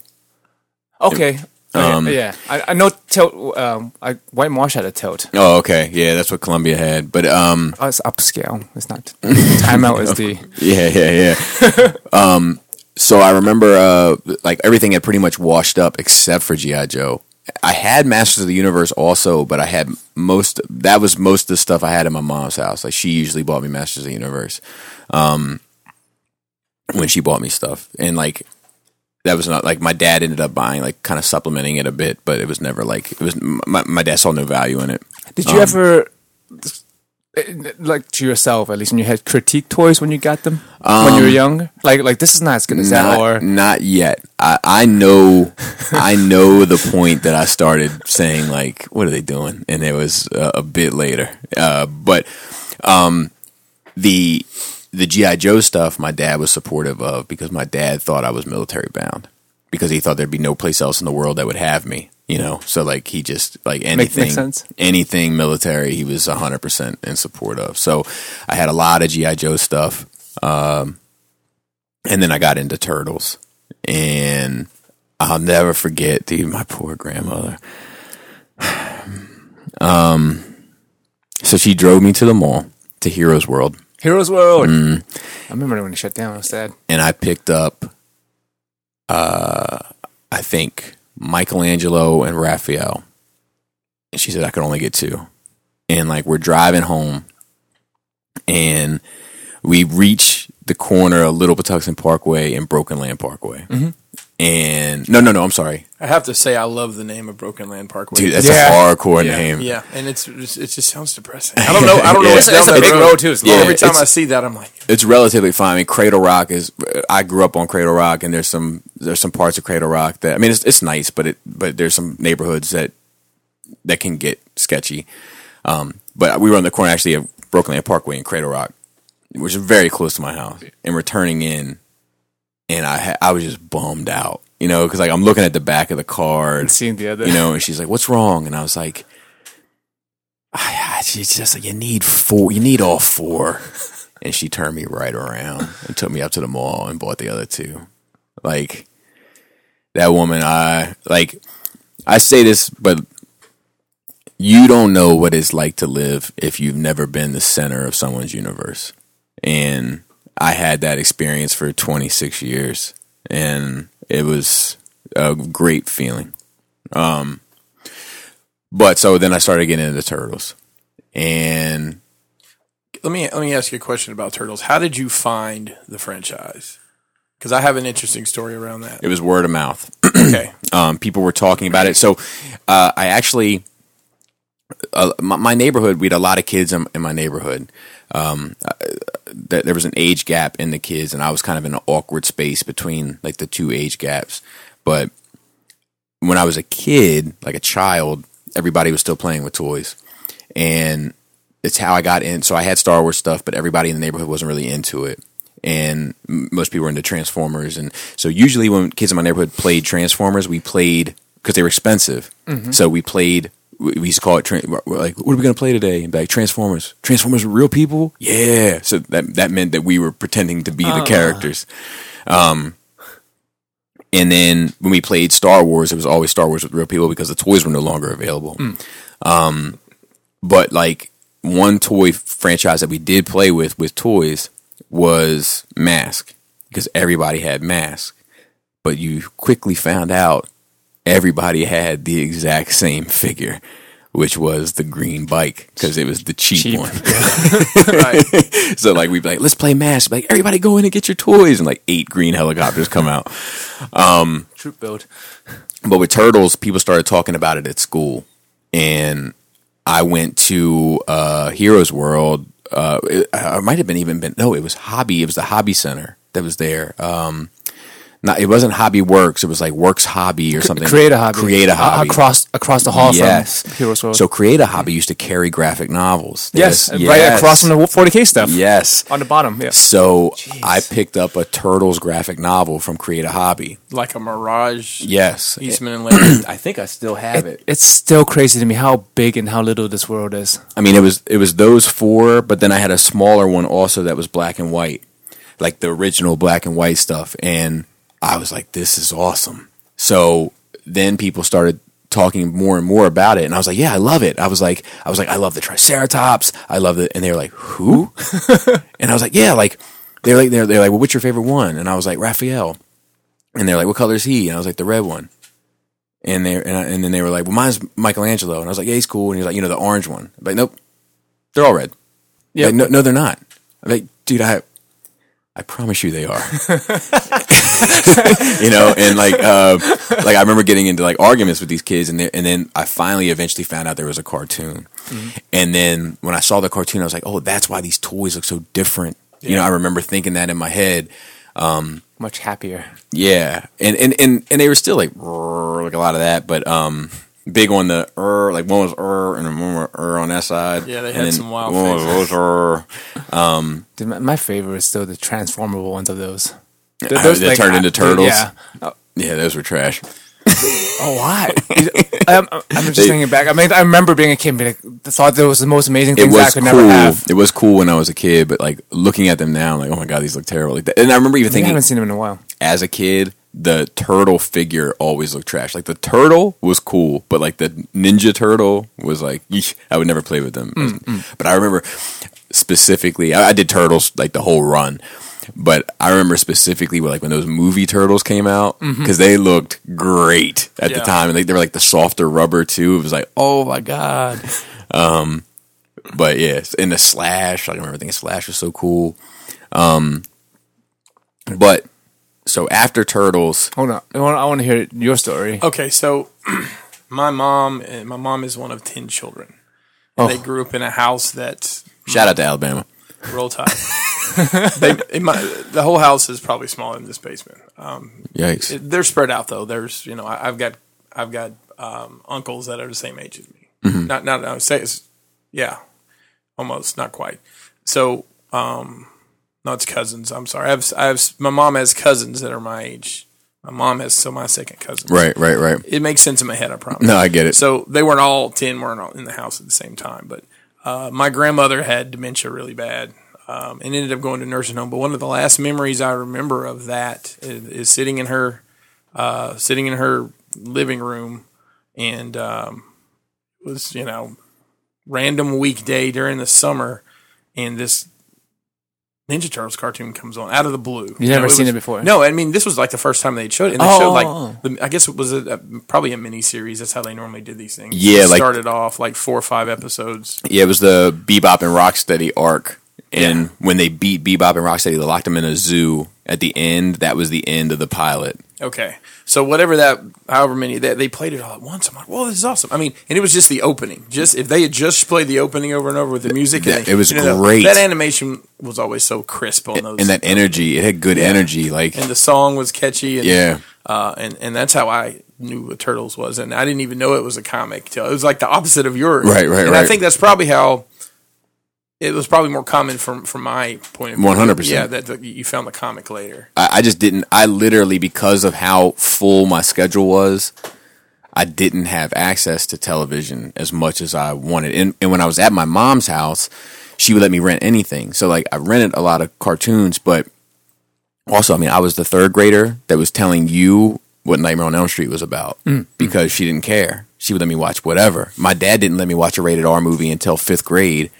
Okay. Um, yeah, yeah. I, I know tilt. Um, I, White Marsh had a tilt. Oh, okay. Yeah, that's what Columbia had. But um, Oh, it's upscale. It's not. timeout is *laughs* the. yeah, yeah, yeah. *laughs* um, so I remember uh, like everything had pretty much washed up except for GI Joe. I had Masters of the Universe also, but I had most. That was most of the stuff I had in my mom's house. Like she usually bought me Masters of the Universe. Um, when she bought me stuff, and like that was not like my dad ended up buying like kind of supplementing it a bit, but it was never like it was. My, my dad saw no value in it. Did you ever, like to yourself at least, when you had critique toys when you got them when you were young? Like, like this is not as good as that, or not yet. I, I know, I know the point that I started saying like, "What are they doing?" And it was uh, a bit later. Uh, but um, the the GI Joe stuff, my dad was supportive of because my dad thought I was military bound because he thought there'd be no place else in the world that would have me. You know, so like he just like anything, sense. anything military, he was hundred percent in support of. So I had a lot of GI Joe stuff. Um, and then I got into turtles, and I'll never forget, dude. My poor grandmother. *sighs* Um, so she drove me to the mall to Heroes World, Heroes World. Mm. I remember when it shut down. I was sad. and I picked up, uh, I think Michelangelo and Raphael. And she said I could only get two, and like we're driving home, and we reach the corner of Little Patuxent Parkway and Broken Land Parkway. And no, no, no. I'm sorry, I have to say, I love the name of Broken Land Parkway. dude. That's Yeah. a hardcore yeah, name. yeah, and it's just, it just sounds depressing. I don't know. I don't *laughs* know. Yeah. what's It's- it's a big road, too. It's Yeah, every time It's- I see that, I'm like, It's relatively fine. I mean, Cradle Rock is. I grew up on Cradle Rock, and there's some there's some parts of Cradle Rock that I mean, it's it's nice, but it but there's some neighborhoods that that can get sketchy. Um, but we were on the corner actually of Broken Land Parkway and Cradle Rock, which is very close to my house. And we're turning in, and I ha- I was just bummed out, you know, because like I'm looking at the back of the car, and, Seeing the other, you know, and she's like, "What's wrong?" And I was like, I, I, "She's just like, you need four, you need all four. And she turned me right around and took me up to the mall and bought the other two. Like that woman, I like. I say this, but you don't know what it's like to live if you've never been the center of someone's universe. And I had that experience for 26 years, and it was a great feeling. Um, but so then I started getting into the turtles, and let me let me ask you a question about Turtles. How did you find the franchise? Because I have an interesting story around that. it was word of mouth. Okay, *clears throat* um, people were talking about it. So uh, I actually, uh, my, my neighborhood, we had a lot of kids in, in my neighborhood. Um, uh, th- there was an age gap in the kids, and I was kind of in an awkward space between like the two age gaps. But when I was a kid, like a child, everybody was still playing with toys, and it's how I got in. So I had Star Wars stuff, but everybody in the neighborhood wasn't really into it. And most people were into Transformers. And so usually when kids in my neighborhood played Transformers, we played because they were expensive. So we played, we used to call it, like, what are we going to play today? And like, Transformers. Transformers real people? Yeah. So that, that meant that we were pretending to be the characters. Um, and then when we played Star Wars, it was always Star Wars with real people because the toys were no longer available. Um, but like one toy franchise that we did play with with toys was Mask because everybody had Mask, but you quickly found out everybody had the exact same figure. Which was the green bike because it was the cheap, Cheap. one. *laughs* right. so like we'd be like, let's play Mask. Like everybody go in and get your toys, and like eight green helicopters come out. Um, Troop build. But with turtles, people started talking about it at school, and I went to uh, Heroes World. Uh, it, I might have been even been no, it was Hobby. It was the Hobby Center that was there. Um, not it wasn't Hobby Works. It was like Works Hobby or something. Create a hobby. Create a hobby. across across the hall yes. from Heroes World. So Create a Hobby used to carry graphic novels. yes, Yes, right across from the 40k stuff. Yes. on the bottom. Yeah, So I picked up a Turtles graphic novel from Create a Hobby. like a Mirage, Yes. Eastman and Laird. *clears throat* I think I still have it. it's still crazy to me how big and how little this world is. I mean, it was it was those four, but then I had a smaller one also that was black and white, like the original black and white stuff, and I was like, "This is awesome." So then people started talking more and more about it, and I was like, "Yeah, I love it." I was like, "I was like, I love the Triceratops, I love it," and they were like, "Who?" *laughs* and I was like, "Yeah, like they're like they're they're like, well, what's your favorite one?" And I was like, "Raphael," and they're like, "What color is he?" And I was like, "The red one." And they and, I, and then they were like, "Well, mine's Michelangelo," and I was like, "Yeah, he's cool." And he's like, "You know, the orange one." I'm like, "Nope, they're all red." Yeah. Like, no, no, they're not. I'm like, dude, I, I promise you they are. *laughs* you know, and like, uh, like I remember getting into like arguments with these kids, and they, and then I finally eventually found out there was a cartoon, and then when I saw the cartoon, I was like, oh, that's why these toys look so different. You know, I remember thinking that in my head. Much happier. Yeah, and and and, and they were still like like a lot of that, but um, big on the er, like one was er, and then one was er on that side. Yeah, they and had then some wild one was- faces. was er. Dude, my, my favorite is still the transformable ones of those. Th- that turned into turtles? Yeah. Oh, Yeah, those were trash. *laughs* oh, *laughs* why? I'm, I'm just They- thinking back. I mean, I remember being a kid, and be like, thought that was the most amazing It things that I could cool. never have. It was cool when I was a kid, but like looking at them now, I'm like, oh my god, these look terrible. Like that. And I remember even I thinking, I haven't seen them in a while. as a kid, the turtle figure always looked trash. Like the turtle was cool, but like the ninja turtle was like, yeesh, I would never play with them. But I remember specifically, I, I did turtles like the whole run. But I remember specifically like when those movie turtles came out because they looked great at the time, and like, they were like the softer rubber too. It was like, oh my god. *laughs* um, but yes, and the slash, like, I remember thinking slash was so cool. Um, but so after Turtles, Hold on, I want, I want to hear your story. Okay, so *clears throat* my mom, my mom is one of ten children. Oh. They grew up in a house that shout out to Alabama. roll tide. *laughs* they, in my, the whole house is probably smaller than this basement. Um, Yikes! it- they're spread out though. There's, you know, I, I've got, I've got um, uncles that are the same age as me. Mm-hmm. Not, not, I would say, yeah, almost, not quite. So, um, no, it's cousins. I'm sorry. I have, I have, my mom has cousins that are my age. My mom has so my second cousin. right, right, right. It makes sense in my head. I promise. No, I get it. So they weren't all ten weren't all in the house at the same time, but uh, my grandmother had dementia really bad um, and ended up going to nursing home. But one of the last memories I remember of that is, is sitting in her uh, sitting in her living room, and um, it was you know random weekday during the summer, and this. Ninja Turtles cartoon comes on out of the blue. you've never know, seen was- it before? No, I mean this was like the first time they showed it, and they Oh. showed like oh. the, I guess it was a, a, probably a mini series. That's how they normally did these things. Yeah, It like- started off like four or five episodes. Yeah, it was the Bebop and Rocksteady arc. And when they beat Bebop and Rocksteady, they locked them in a zoo. At the end, that was the end of the pilot. Okay, so whatever that, however many they, they played it all at once. I'm like, well, this is awesome. I mean, and it was just the opening. Just if they had just played the opening over and over with the music, and That- they- it was you know, great. That animation was always so crisp on those, And that energy, it had good energy. Like, and the song was catchy. And, yeah. uh, and and that's how I knew what Turtles was, and I didn't even know it was a comic till it was like the opposite of yours. Right, right, And I think that's probably how it was probably more common from from my point of view. 100%. Yeah, that the, you found the comic later. I, I just didn't. I literally, because of how full my schedule was, I didn't have access to television as much as I wanted. And, and when I was at my mom's house, she would let me rent anything. So like I rented a lot of cartoons, but also, I mean, I was the third grader that was telling you what Nightmare on Elm Street was about mm, mm. because she didn't care. She would let me watch whatever. My dad didn't let me watch a rated R movie until fifth grade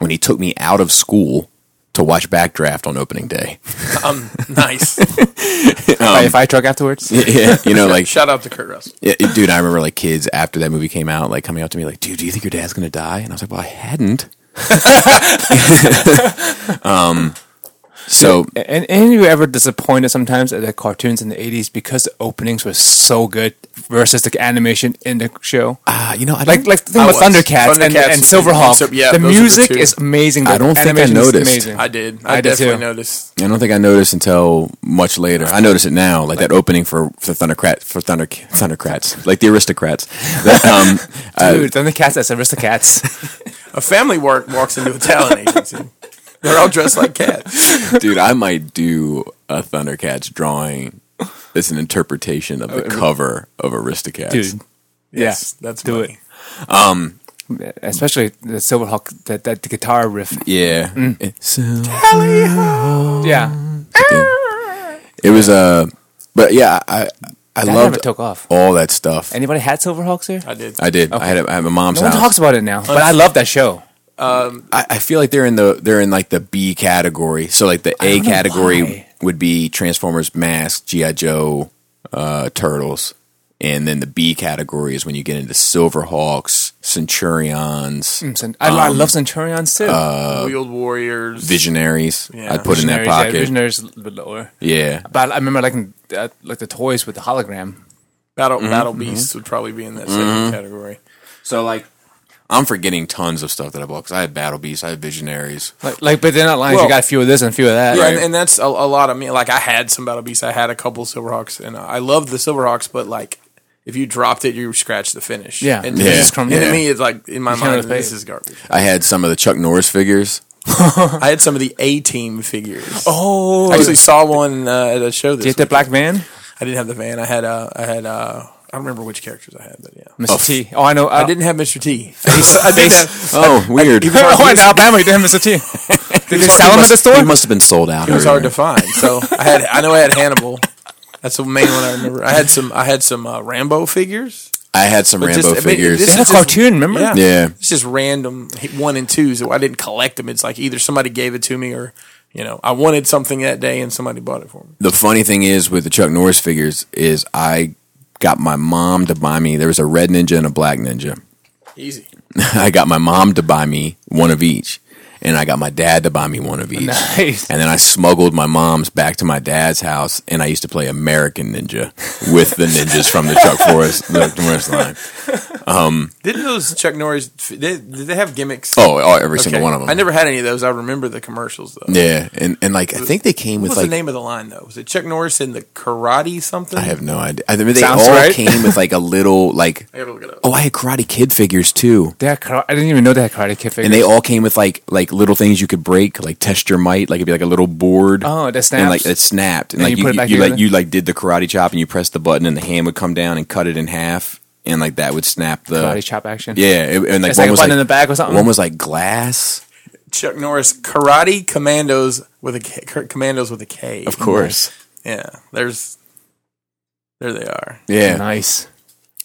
when he took me out of school to watch Backdraft on opening day. *laughs* Um, nice. Right, if I truck afterwards, *laughs* yeah, you know, like Shout out to Kurt Russell. Yeah, dude, I remember like kids after that movie came out, like coming up to me, like, "Dude, do you think your dad's gonna die?" And I was like, "Well, I hadn't." *laughs* um, so and, and you ever disappointed sometimes at the cartoons in the '80s because the openings were so good versus the animation in the show? uh, you know, I Like, like the thing I with was. Thundercats, and, Thundercats and and- Silverhawk. so- yeah, the those the music is amazing. I the don't think I noticed. Amazing. I did. I, I did definitely too. noticed. I don't think I noticed until much later. I notice it now, like that opening for for Thundercat for Thunder Thundercrats, like the aristocrats. That, um, *laughs* uh, Dude, Thundercats as Aristocats. *laughs* A family work walks into a talent agency. *laughs* They're all dressed like cats. *laughs* dude, I might do a Thundercats drawing. It's an interpretation of the cover of Aristocats. Dude, Yes, yeah, that's do funny. it. Especially the Silverhawk, that, that the guitar riff. Yeah. Mm. It's, Yeah, It was uh but yeah, I I that loved never took off. all that stuff. Anybody had Silverhawks here? I did. I did. I had it at my mom's No one house. talks about it now, but I love that show. I, I feel like they're in the they're in like the B category. So like the A category why. would be Transformers, Mask, GI Joe, uh, Turtles, and then the B category is when you get into Silverhawks, Centurions, Cent- I, I love Centurions too. Wheeled Warriors. Visionaries. Yeah. I'd put in that Visionaries, yeah, pocket. Visionaries a little bit lower. Yeah. But I remember liking uh, like the toys with the hologram. Battle Mm-hmm. Battle Beasts would probably be in that same category. So like, I'm forgetting tons of stuff that I bought because I had Battle Beasts, I had Visionaries. Like, like but they're not lines. Well- you got a few of this and a few of that. Yeah, Right. and, and that's a, a lot of me. Like I had some Battle Beasts. I had a couple Silverhawks, and I loved the Silverhawks. But like, if you dropped it, you scratched the finish. Yeah. and, Yeah. and Just crumb- and to me, it's like in my mind, really this is garbage. I had some of the Chuck Norris figures. *laughs* I had some of the A Team figures. Oh, I actually saw one uh, at a show this. did you get the black van, I didn't have the van. I had uh, I had uh, I don't remember which characters I had, but yeah. Mr. T? Oh, I know. I Uh, didn't have Mr. T. *laughs* I did have, Oh, weird. *laughs* he was hard, *laughs* oh, in Alabama, you didn't have Mr. T. Did they was- sell he him at the store? He must have been sold out. It was hard to find. So I had I know I had Hannibal. That's the main one I remember. I had some I had some uh, Rambo figures. I had some But Rambo just- I mean, figures. this They had a cartoon, remember? Yeah. Yeah. It's just random one and twos. I didn't collect them. It's like either somebody gave it to me or you know I wanted something that day and somebody bought it for me. the funny thing is with the Chuck Norris figures is I got my mom to buy me. There was a red ninja and a black ninja. Easy. *laughs* I got my mom to buy me one of each, and I got my dad to buy me one of each. Nice. And then I smuggled my mom's back to my dad's house, and I used to play American Ninja with the ninjas from the Chuck Forrest, the Forrest line. Um, didn't those Chuck Norris? They, did they have gimmicks? Oh, oh, every single one of them. I never had any of those. I remember the commercials though. Yeah, and and like I think they came What with was like the name of the line though? Was it Chuck Norris in the karate something? I have no idea. I mean, they Sounds all right. came with like a little like. I gotta look it up. Oh, I had Karate Kid figures too. They had I didn't even know they had Karate Kid figures. and they all came with like like little things you could break, like test your might, like it'd be like a little board. Oh, that and like it snapped, and And like you you, put it back you, like you like did the karate chop, and you press the button, and the hand would come down and cut it in half, and like that would snap the Karate chop action. Yeah, it, and like It's one like a was button like in the back or something? One was like glass, Chuck Norris Karate Commandos with a K, K- Commandos with a K. of course. Yeah, there's there they are. Yeah, Nice.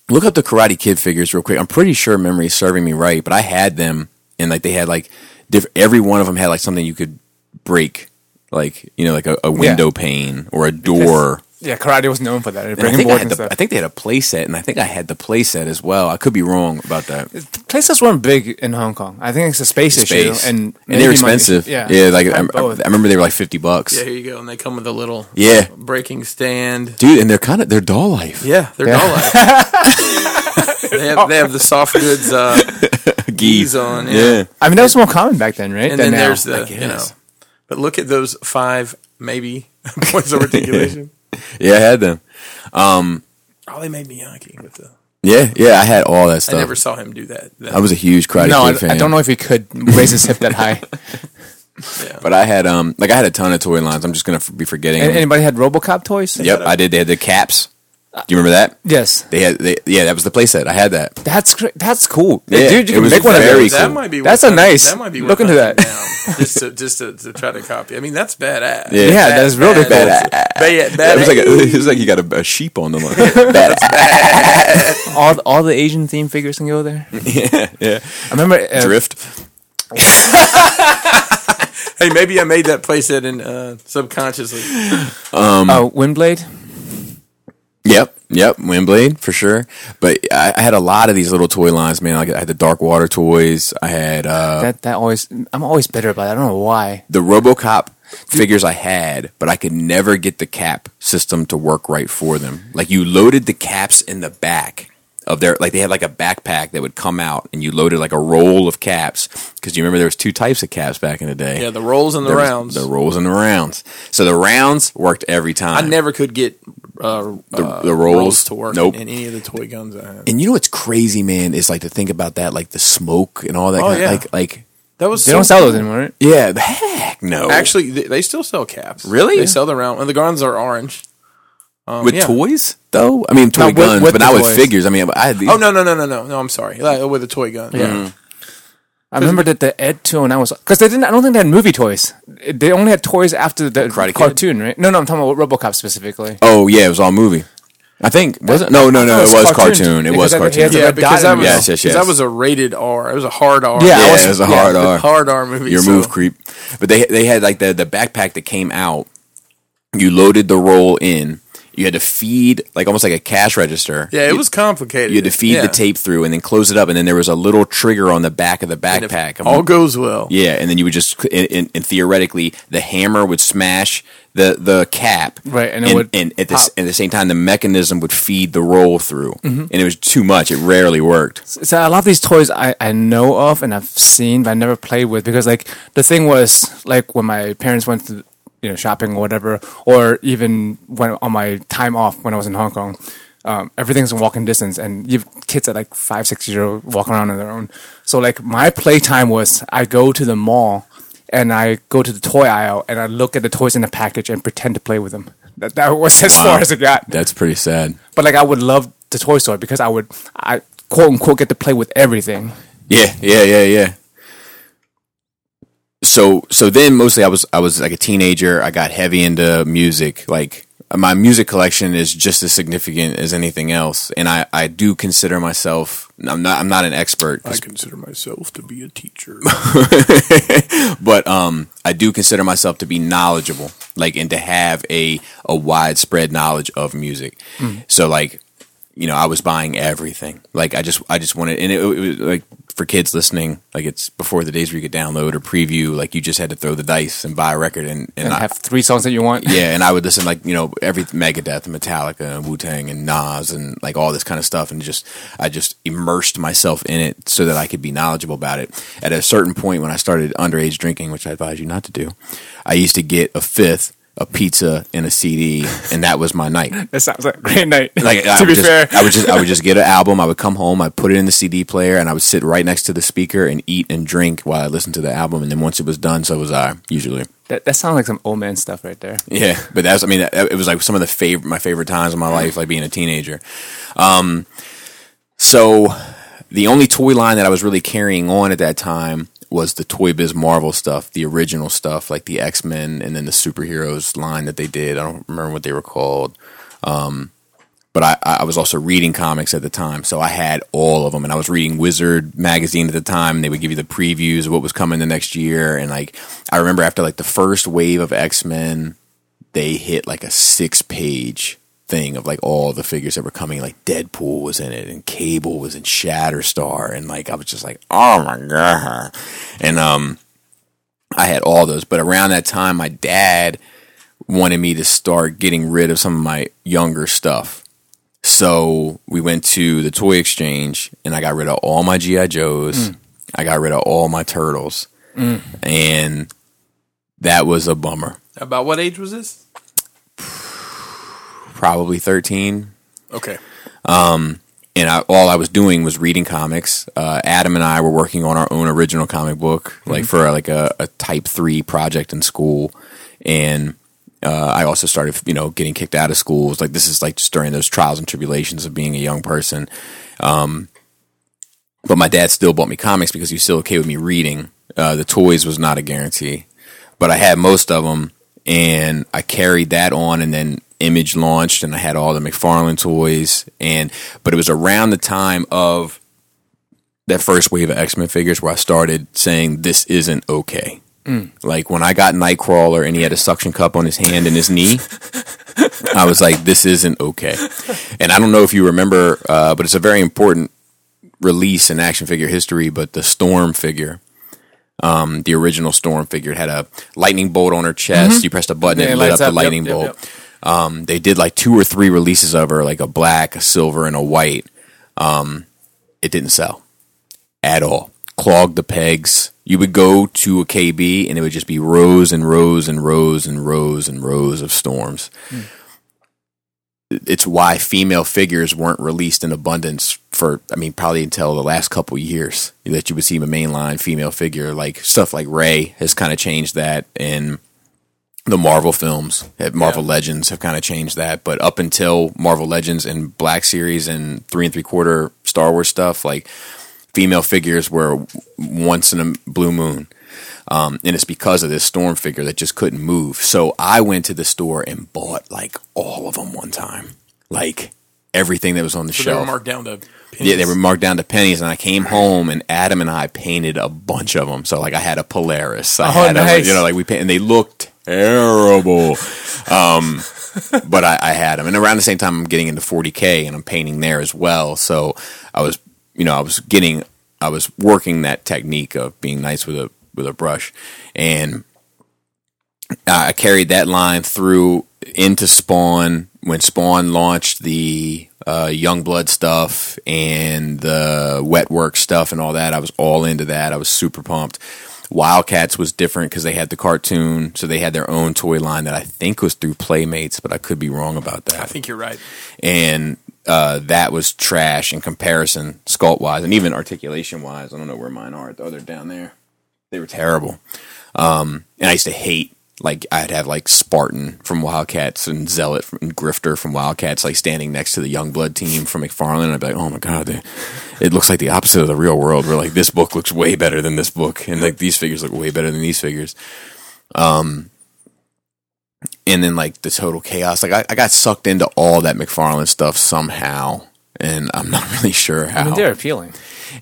look up the Karate Kid figures real quick. I'm pretty sure memory is serving me right, but I had them, and like they had like diff- every one of them had like something you could break, like you know, like a, a window pane or a door. Yeah, karate was known for that. And I Breaking think I, and the, stuff. I think they had a play set, and I think I had the play set as well. I could be wrong about that. Places weren't big in Hong Kong. I think it's a space, Space. issue, and and they're money- expensive. Yeah, yeah. Like I, I. I remember they were like fifty bucks. Yeah, here you go. And they come with a little Yeah, breaking stand. dude, and they're kind of they're doll life. Yeah, they're Yeah. doll like. *laughs* they have they have the soft goods uh, *laughs* geese on. Yeah. Yeah, I mean, that was more common back then, right? and than then now. there's the I you know. But look at those five maybe *laughs* points of articulation. *laughs* yeah, I had them. Oh, they made Miyagi with the. Yeah, yeah, I had all that stuff. I never saw him do that. that I was a huge Karate no, I, fan. I don't know if he could raise his hip that high. but I had um like I had a ton of toy lines. I'm just gonna f- be forgetting. And them. anybody had RoboCop toys? Yep, I did. They had the caps. Do you remember that? Yes, They had, they, yeah, that was the playset. I had that. that's cra- that's cool. Yeah, Dude, you can make one of those. cool. That might be. That's worth a nice- That might be. look worth into that. down, just to just to, to try to copy. I mean, that's badass. Yeah. Yeah, Bad- that's really badass. bad. Bad, bad, It was like a, *laughs* it was like you got a, a sheep on the line. *laughs* Bad- All all the Asian theme figures can go there. *laughs* yeah, yeah. I remember uh, Drift. hey, maybe I made that playset in uh, subconsciously. uh, Windblade. Yep, yep. Windblade for sure. But I, I had a lot of these little toy lines, man. Like I had the Dark Water toys. I had uh, That that always I'm always bitter about. it. I don't know why. the RoboCop figures I had, but I could never get the cap system to work right for them. Like you loaded the caps in the back of their like they had like a backpack that would come out and you loaded like a roll of caps because you remember there was two types of caps back in the day. Yeah, the rolls and the There rounds. The rolls and the rounds. So the rounds worked every time. I never could get uh, The- uh, the rolls? to work Nope. in any of the toy guns I had. and you know what's crazy, man, is like to think about that, like the smoke and all that. Oh, kind yeah. like like That was They so don't sell those anymore, right? yeah, the heck no. Actually, they, they still sell caps. Really? They sell the round, and the guns are orange. Um, with yeah. toys though. I mean, toy No, with- guns, with but the not with figures. I mean, I had these. Oh no no no no no no! I'm sorry. Like, with a toy gun. Yeah. I remember that the Ed two and I was because they didn't. I don't think they had movie toys. They only had toys after the Karate Kid? cartoon, right? No, no, I'm talking about RoboCop specifically. Oh yeah, it was all movie. I think was it? No, no, no. I It thought was it was cartoon. cartoon. It was I think he cartoon. Yeah, because that was it. Yes, yes, that was a rated R. It was a hard R. Yeah, I Yeah, was- it was a yeah, hard R. hard R movie. Your so- move creep. But they they had like the the backpack that came out. You loaded the roll in. You had to feed like almost like a cash register. Yeah, it You- was complicated. You had to feed Yeah. the tape through and then close it up, and then there was a little trigger on the back of the And if backpack. I'm- All goes well. yeah, and then you would just and, and, and theoretically the hammer would smash the the cap, Right, and and, it would and at the, pop. at the same time the mechanism would feed the roll through, Mm-hmm. and it was too much. It rarely worked. So a lot of these toys I, I know of and I've seen, but I never played with because like the thing was like when my parents went to you know shopping or whatever, or even when on my time off when I was in Hong Kong. Um, everything's in walking distance, and you have kids at like five, six years old walking around on their own. So like my playtime was I go to the mall and I go to the toy aisle and I look at the toys in the package and pretend to play with them. That, that was as far as it got. That's pretty sad. But like I would love the toy store because I would I quote unquote get to play with everything. Yeah, yeah, yeah, yeah. So so then mostly I was I was like a teenager. I got heavy into music. Like my music collection is just as significant as anything else, and I I do consider myself. I'm not I'm not an expert, I consider myself to be a teacher. *laughs* but um I do consider myself to be knowledgeable, like and to have a a widespread knowledge of music. So like you know, I was buying everything. Like I just, I just wanted, and it, it was like for kids listening, like it's before the days where you could download or preview. Like you just had to throw the dice and buy a record, and and, And I, have three songs that you want. *laughs* yeah, and I would listen like you know every Megadeth and Metallica and Wu Tang and Nas and like all this kind of stuff, and just I just immersed myself in it so that I could be knowledgeable about it. At a certain point, when I started underage drinking, which I advise you not to do, I used to get a fifth, a pizza, and a CD, and that was my night. That sounds like a great night. *laughs* Like I to would be just, fair, I would just I would just get an album. I would come home. I'd put it in the CD player, and I would sit right next to the speaker and eat and drink while I listened to the album. And then once it was done, so was I. Usually. that, that sounds like some old man stuff right there. Yeah, but that's I mean that- it was like some of the favorite my favorite times of my life, like being a teenager. Um, so the only toy line that I was really carrying on at that time was the Toy Biz Marvel stuff, the original stuff, like the X Men and then the superheroes line that they did. I don't remember what they were called. Um, but I, I was also reading comics at the time, so I had all of them, and I was reading Wizard magazine at the time. And they would give you the previews of what was coming the next year, and like I remember after like the first wave of X Men, they hit like a six page thing of like all the figures that were coming. Like Deadpool was in it, and Cable was in Shatterstar, and like I was just like, oh my god, and um, I had all those. But around that time, my dad wanted me to start getting rid of some of my younger stuff. So we went to the toy exchange and I got rid of all my GI Joes. I got rid of all my turtles, and that was a bummer. About what age was this? Probably thirteen, Okay. and I, all I was doing was reading comics. Uh, Adam and I were working on our own original comic book, like for like a, a Type Three project in school, and uh, I also started, you know, getting kicked out of schools. Like this is like just during those trials and tribulations of being a young person. Um, but my dad still bought me comics because he was still okay with me reading. Uh, the toys was not a guarantee, but I had most of them, and I carried that on. And then Image launched, and I had all the McFarlane toys. And but it was around the time of that first wave of X Men figures where I started saying this isn't okay. Like when I got Nightcrawler and he had a suction cup on his hand and his knee, *laughs* I was like, this isn't okay. And I don't know if you remember, uh, but it's a very important release in action figure history. But the Storm figure, um, the original Storm figure, it had a lightning bolt on her chest. You pressed a button Yeah, and it it lit up the up. Yep, lightning yep, bolt. yep. Um, they did like two or three releases of her, like a black, a silver, and a white. Um, it didn't sell at all. Clogged the pegs. You would go to a KB and it would just be rows and rows and rows and rows and rows of storms. It's why female figures weren't released in abundance for, I mean, probably until the last couple years that you would see a mainline female figure. Like stuff like Rey has kind of changed that, and the Marvel films, uh, Marvel Yeah. Legends have kind of changed that. But up until Marvel Legends and Black Series and three and three quarter Star Wars stuff, like female figures were once in a blue moon. Um, and it's because of this storm figure that just couldn't move. So I went to the store and bought like all of them one time, like everything that was on the So they shelf. were marked down to Yeah, they were marked down to pennies, and I came home and Adam and I painted a bunch of them. So like I had a Polaris, I Oh, had a, you know, like we painted, and they looked terrible. um, but I, I had them, and around the same time, I'm getting into 40k, and I'm painting there as well. So I was, you know, I was getting, I was working that technique of being nice with a with a brush, and I carried that line through into Spawn when Spawn launched the uh, Youngblood stuff and the wet work stuff and all that. I was all into that. I was super pumped. Wildcats was different because they had the cartoon, so they had their own toy line that I think was through Playmates, but I could be wrong about that I think you're right. and uh, that was trash in comparison, sculpt wise, and even articulation wise. I don't know where mine are. Oh, they're down there. They were terrible. Um, and I used to hate like I'd have like Spartan from Wildcats and Zealot from and Grifter from Wildcats like standing next to the Youngblood team from McFarlane. And I'd be like, oh my god, they, it looks like the opposite of the real world. Where like this book looks way better than this book, and like these figures look way better than these figures. Um, and then like the total chaos. Like I, I got sucked into all that McFarlane stuff somehow, and I'm not *laughs* really sure how. I mean, they're appealing.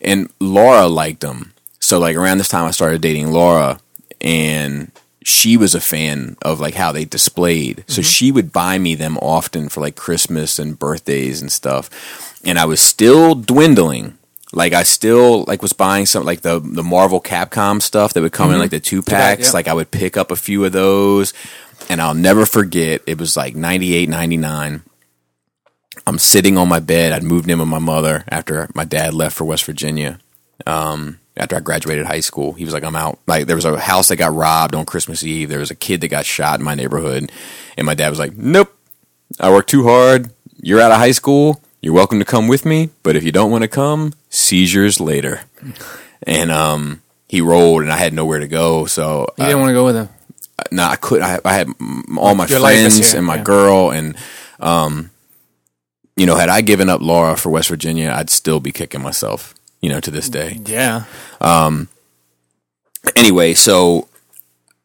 and Laura liked them, so like around this time I started dating Laura, and she was a fan of like how they displayed. So she would buy me them often for like Christmas and birthdays and stuff. And I was still dwindling. Like I still like was buying some like the the Marvel Capcom stuff that would come in like the two packs. Like I would pick up a few of those and I'll never forget it was like 98 99 I'm sitting on my bed. I'd moved in with my mother after my dad left for West Virginia. Um, after I graduated high school, he was like, "I'm out." Like there was a house that got robbed on Christmas Eve. There was a kid that got shot in my neighborhood, and my dad was like, "Nope, I worked too hard. You're out of high school. You're welcome to come with me, but if you don't want to come, seizures later." And um, he rolled, and I had nowhere to go, so You uh, didn't want to go with him. no, I couldn't. I, I had all my Your friends and my yeah. girl, and um, you know, had I given up Laura for West Virginia, I'd still be kicking myself, you know, to this day. Yeah. Um, Anyway, so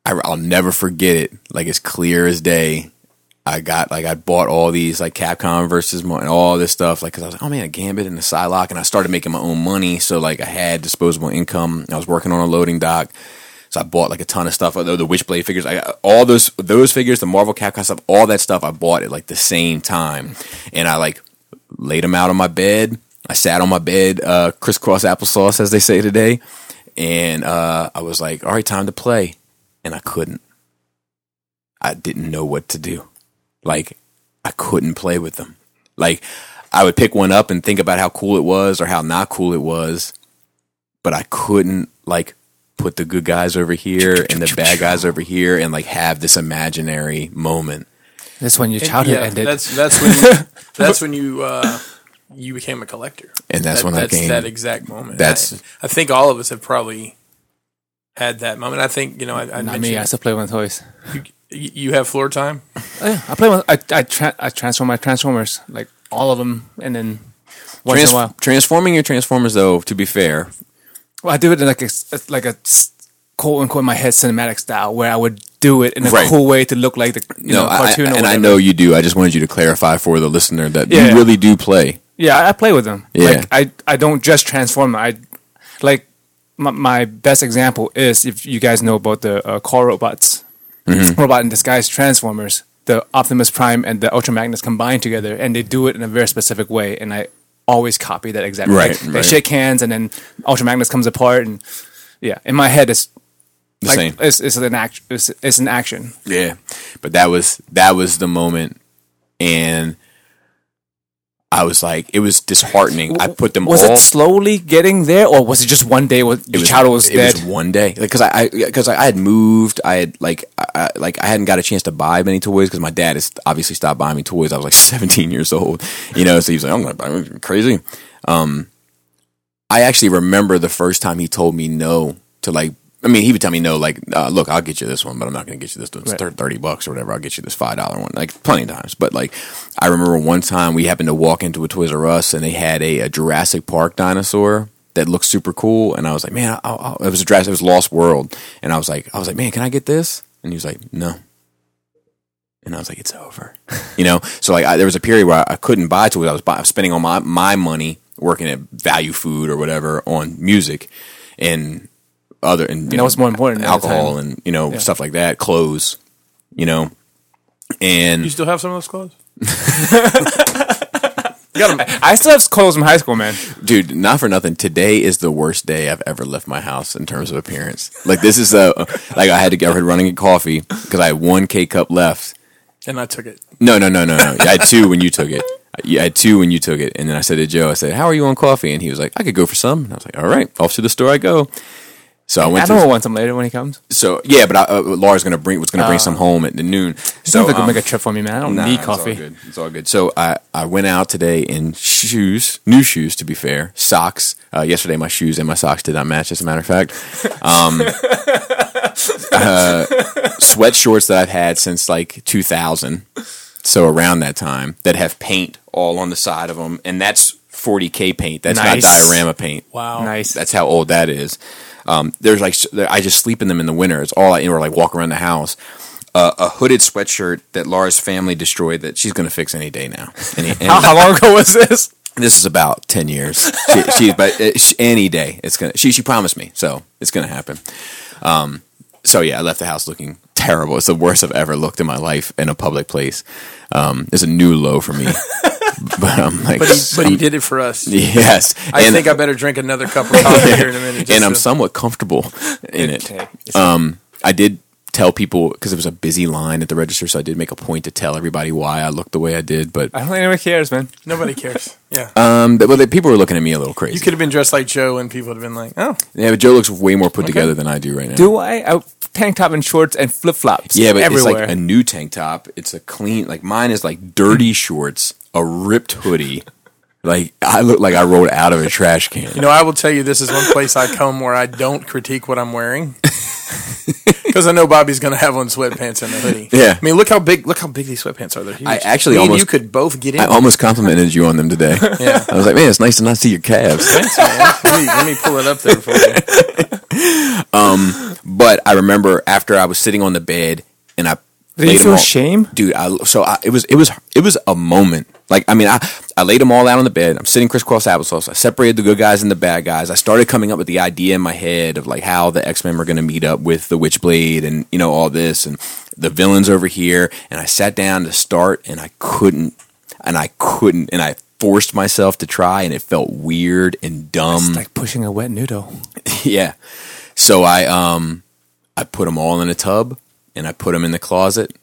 I, I'll never forget it. Like it's clear as day. I got like I bought all these like Capcom versus Mo- and all this stuff like because I was like oh man a Gambit and a Psylocke and I started making my own money so like I had disposable income I was working on a loading dock so I bought like a ton of stuff the, the Witchblade figures I got all those those figures the Marvel Capcom stuff all that stuff I bought at like the same time and I like laid them out on my bed I sat on my bed uh, crisscross applesauce as they say today and uh, I was like all right time to play and I couldn't I didn't know what to do like I couldn't play with them. Like I would pick one up and think about how cool it was or how not cool it was, but I couldn't like put the good guys over here and the bad guys over here and like have this imaginary moment. That's when your childhood yeah, ended. That's that's when *laughs* you, that's when you uh, you became a collector. And that's That- when that's I came. that exact moment. That's- I, I think all of us have probably had that moment. I think you know I, I Not mentioned me. I still play with toys. you, you have floor time. Oh, yeah, I play with. I I, tra- I transform my transformers like all of them, and then once Trans- in a while, transforming your transformers though, to be fair, well, I do it in like a s- like a s- quote unquote my head cinematic style where I would do it in a Right. cool way to look like the you no, know I, cartoon. or and I know you do. I just wanted you to clarify for the listener that Yeah. you really do play. Yeah, I, play with them. Yeah. Like I, I don't just transform. them. I like my, my best example is if you guys know about the uh, car robots, Mm-hmm. robot in disguise transformers, the Optimus Prime and the Ultra Magnus combine together, and they do it in a very specific way. And I always copy that exactly. Right, Like, They right. shake hands, and then Ultra Magnus comes apart, and yeah, in my head it's The like same. it's, it's an act. It's, it's an action. Yeah, but that was that was the moment, and I was like, it was disheartening. I put them Was all. it slowly getting there, or was it just one day? Was it your was, child was it dead? was one day because I because I, I had moved. I had like I, like I hadn't got a chance to buy many toys because my dad has obviously stopped buying me toys. I was like *laughs* 17 years old, you know. So he was like, "I'm gonna buy me crazy." Um, I actually remember the first time he told me no to like. I mean, he would tell me no, like, uh, look, I'll get you this one, but I'm not going to get you this one. It's Right. 30 bucks or whatever. I'll get you this $5 one, like, plenty of times. But, like, I remember one time we happened to walk into a Toys R Us and they had a, a Jurassic Park dinosaur that looked super cool. And I was like, man, I'll, I'll, it was a Jurassic, it was Lost World. And I was like, I was like, man, can I get this? And he was like, no. And I was like, it's over. *laughs* you know? So, like, I, there was a period where I, I couldn't buy toys. I was, buy, I was spending all my, my money working at value food or whatever on music and other and you that know, was more important alcohol and you know stuff like that clothes you know and You still have some of those clothes? *laughs* *laughs* I still have clothes from high school, man. dude not for nothing. Today is the worst day i've ever left my house in terms of appearance. Like this is a like i had to get running get coffee because i had one k-cup left. And I took it. no no no no no. I had two when you took it. I had two when you took it. And then i said to joe i said how are you on coffee? And he was like i could go for some. And i was like all right off to the store i go so i I went don't to want some later when he comes. so yeah but I, uh, laura's gonna bring was gonna bring some home at the noon So so to go um, make a trip for me, man. I don't Nah, need It's all coffee. good. It's all good. So I, I went out today in shoes, new shoes to be fair, socks. Uh, yesterday my shoes and my socks did not match. As a matter of fact, um, *laughs* uh, sweat shorts that I've had since like 2000, so around that time that have paint all on the side of them, and that's 40k paint. That's Nice. not diorama paint. Wow. Nice. That's how old that is. Um, there's like I just sleep in them in the winter. It's all I or like walk around the house. Uh, a hooded sweatshirt that Laura's family destroyed that she's going to fix any day now. Any, and *laughs* How, long ago was this? this is about ten years. She, she but uh, she, any day it's gonna. She she promised me, so it's going to happen. Um, so yeah, I left the house looking terrible. It's the worst I've ever looked in my life in a public place. Um, it's a new low for me. *laughs* but I'm like, But he, but he did it for us. yes, I and, think I better drink another cup of *laughs* coffee here in a minute. and I'm to- somewhat comfortable in it. Um, I did tell people because it was a busy line at the register, so I did make a point to tell everybody why I looked the way I did. But I don't think anyone cares, man. nobody cares. Yeah. um, but the people were looking at me a little crazy. you could have been dressed like Joe, and people would have been like, "Oh, yeah, but Joe looks way more put together than I do right now. Do I? I tank top and shorts and flip flops. Yeah, but everywhere. it's like a new tank top. It's a clean, like mine is like dirty shorts, a ripped hoodie. Like I look like I rolled out of a trash can. You know, I will tell you, this is one place I come where I don't critique what I'm wearing *laughs* because I know Bobby's going to have on sweatpants and a hoodie. Yeah. I mean, look how big look how big these sweatpants are. They're huge. I actually Me and almost- you could both get in. I almost complimented you on them today. Yeah. I was like, man, it's nice to not see your calves. Thanks, man. Let me, let me pull it up there for you. *laughs* Um, but I remember after I was sitting on the bed and I Did you feel all- shame? dude. I so I, it was it was it was a moment. Like I mean, I I laid them all out on the bed. I'm sitting crisscross applesauce. I separated the good guys and the bad guys. I started coming up with the idea in my head of like how the X Men were going to meet up with the Witchblade and you know all this and the villains over here. And I sat down to start and I couldn't and I couldn't and I forced myself to try and it felt weird and dumb. It's like pushing a wet noodle. *laughs* yeah. So I um I put them all in a tub and I put them in the closet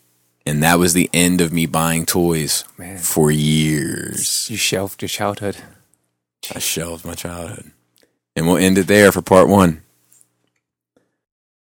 and that was the end of me buying toys Man. for years. You shelved your childhood. I shelved my childhood. And we'll end it there for part 1.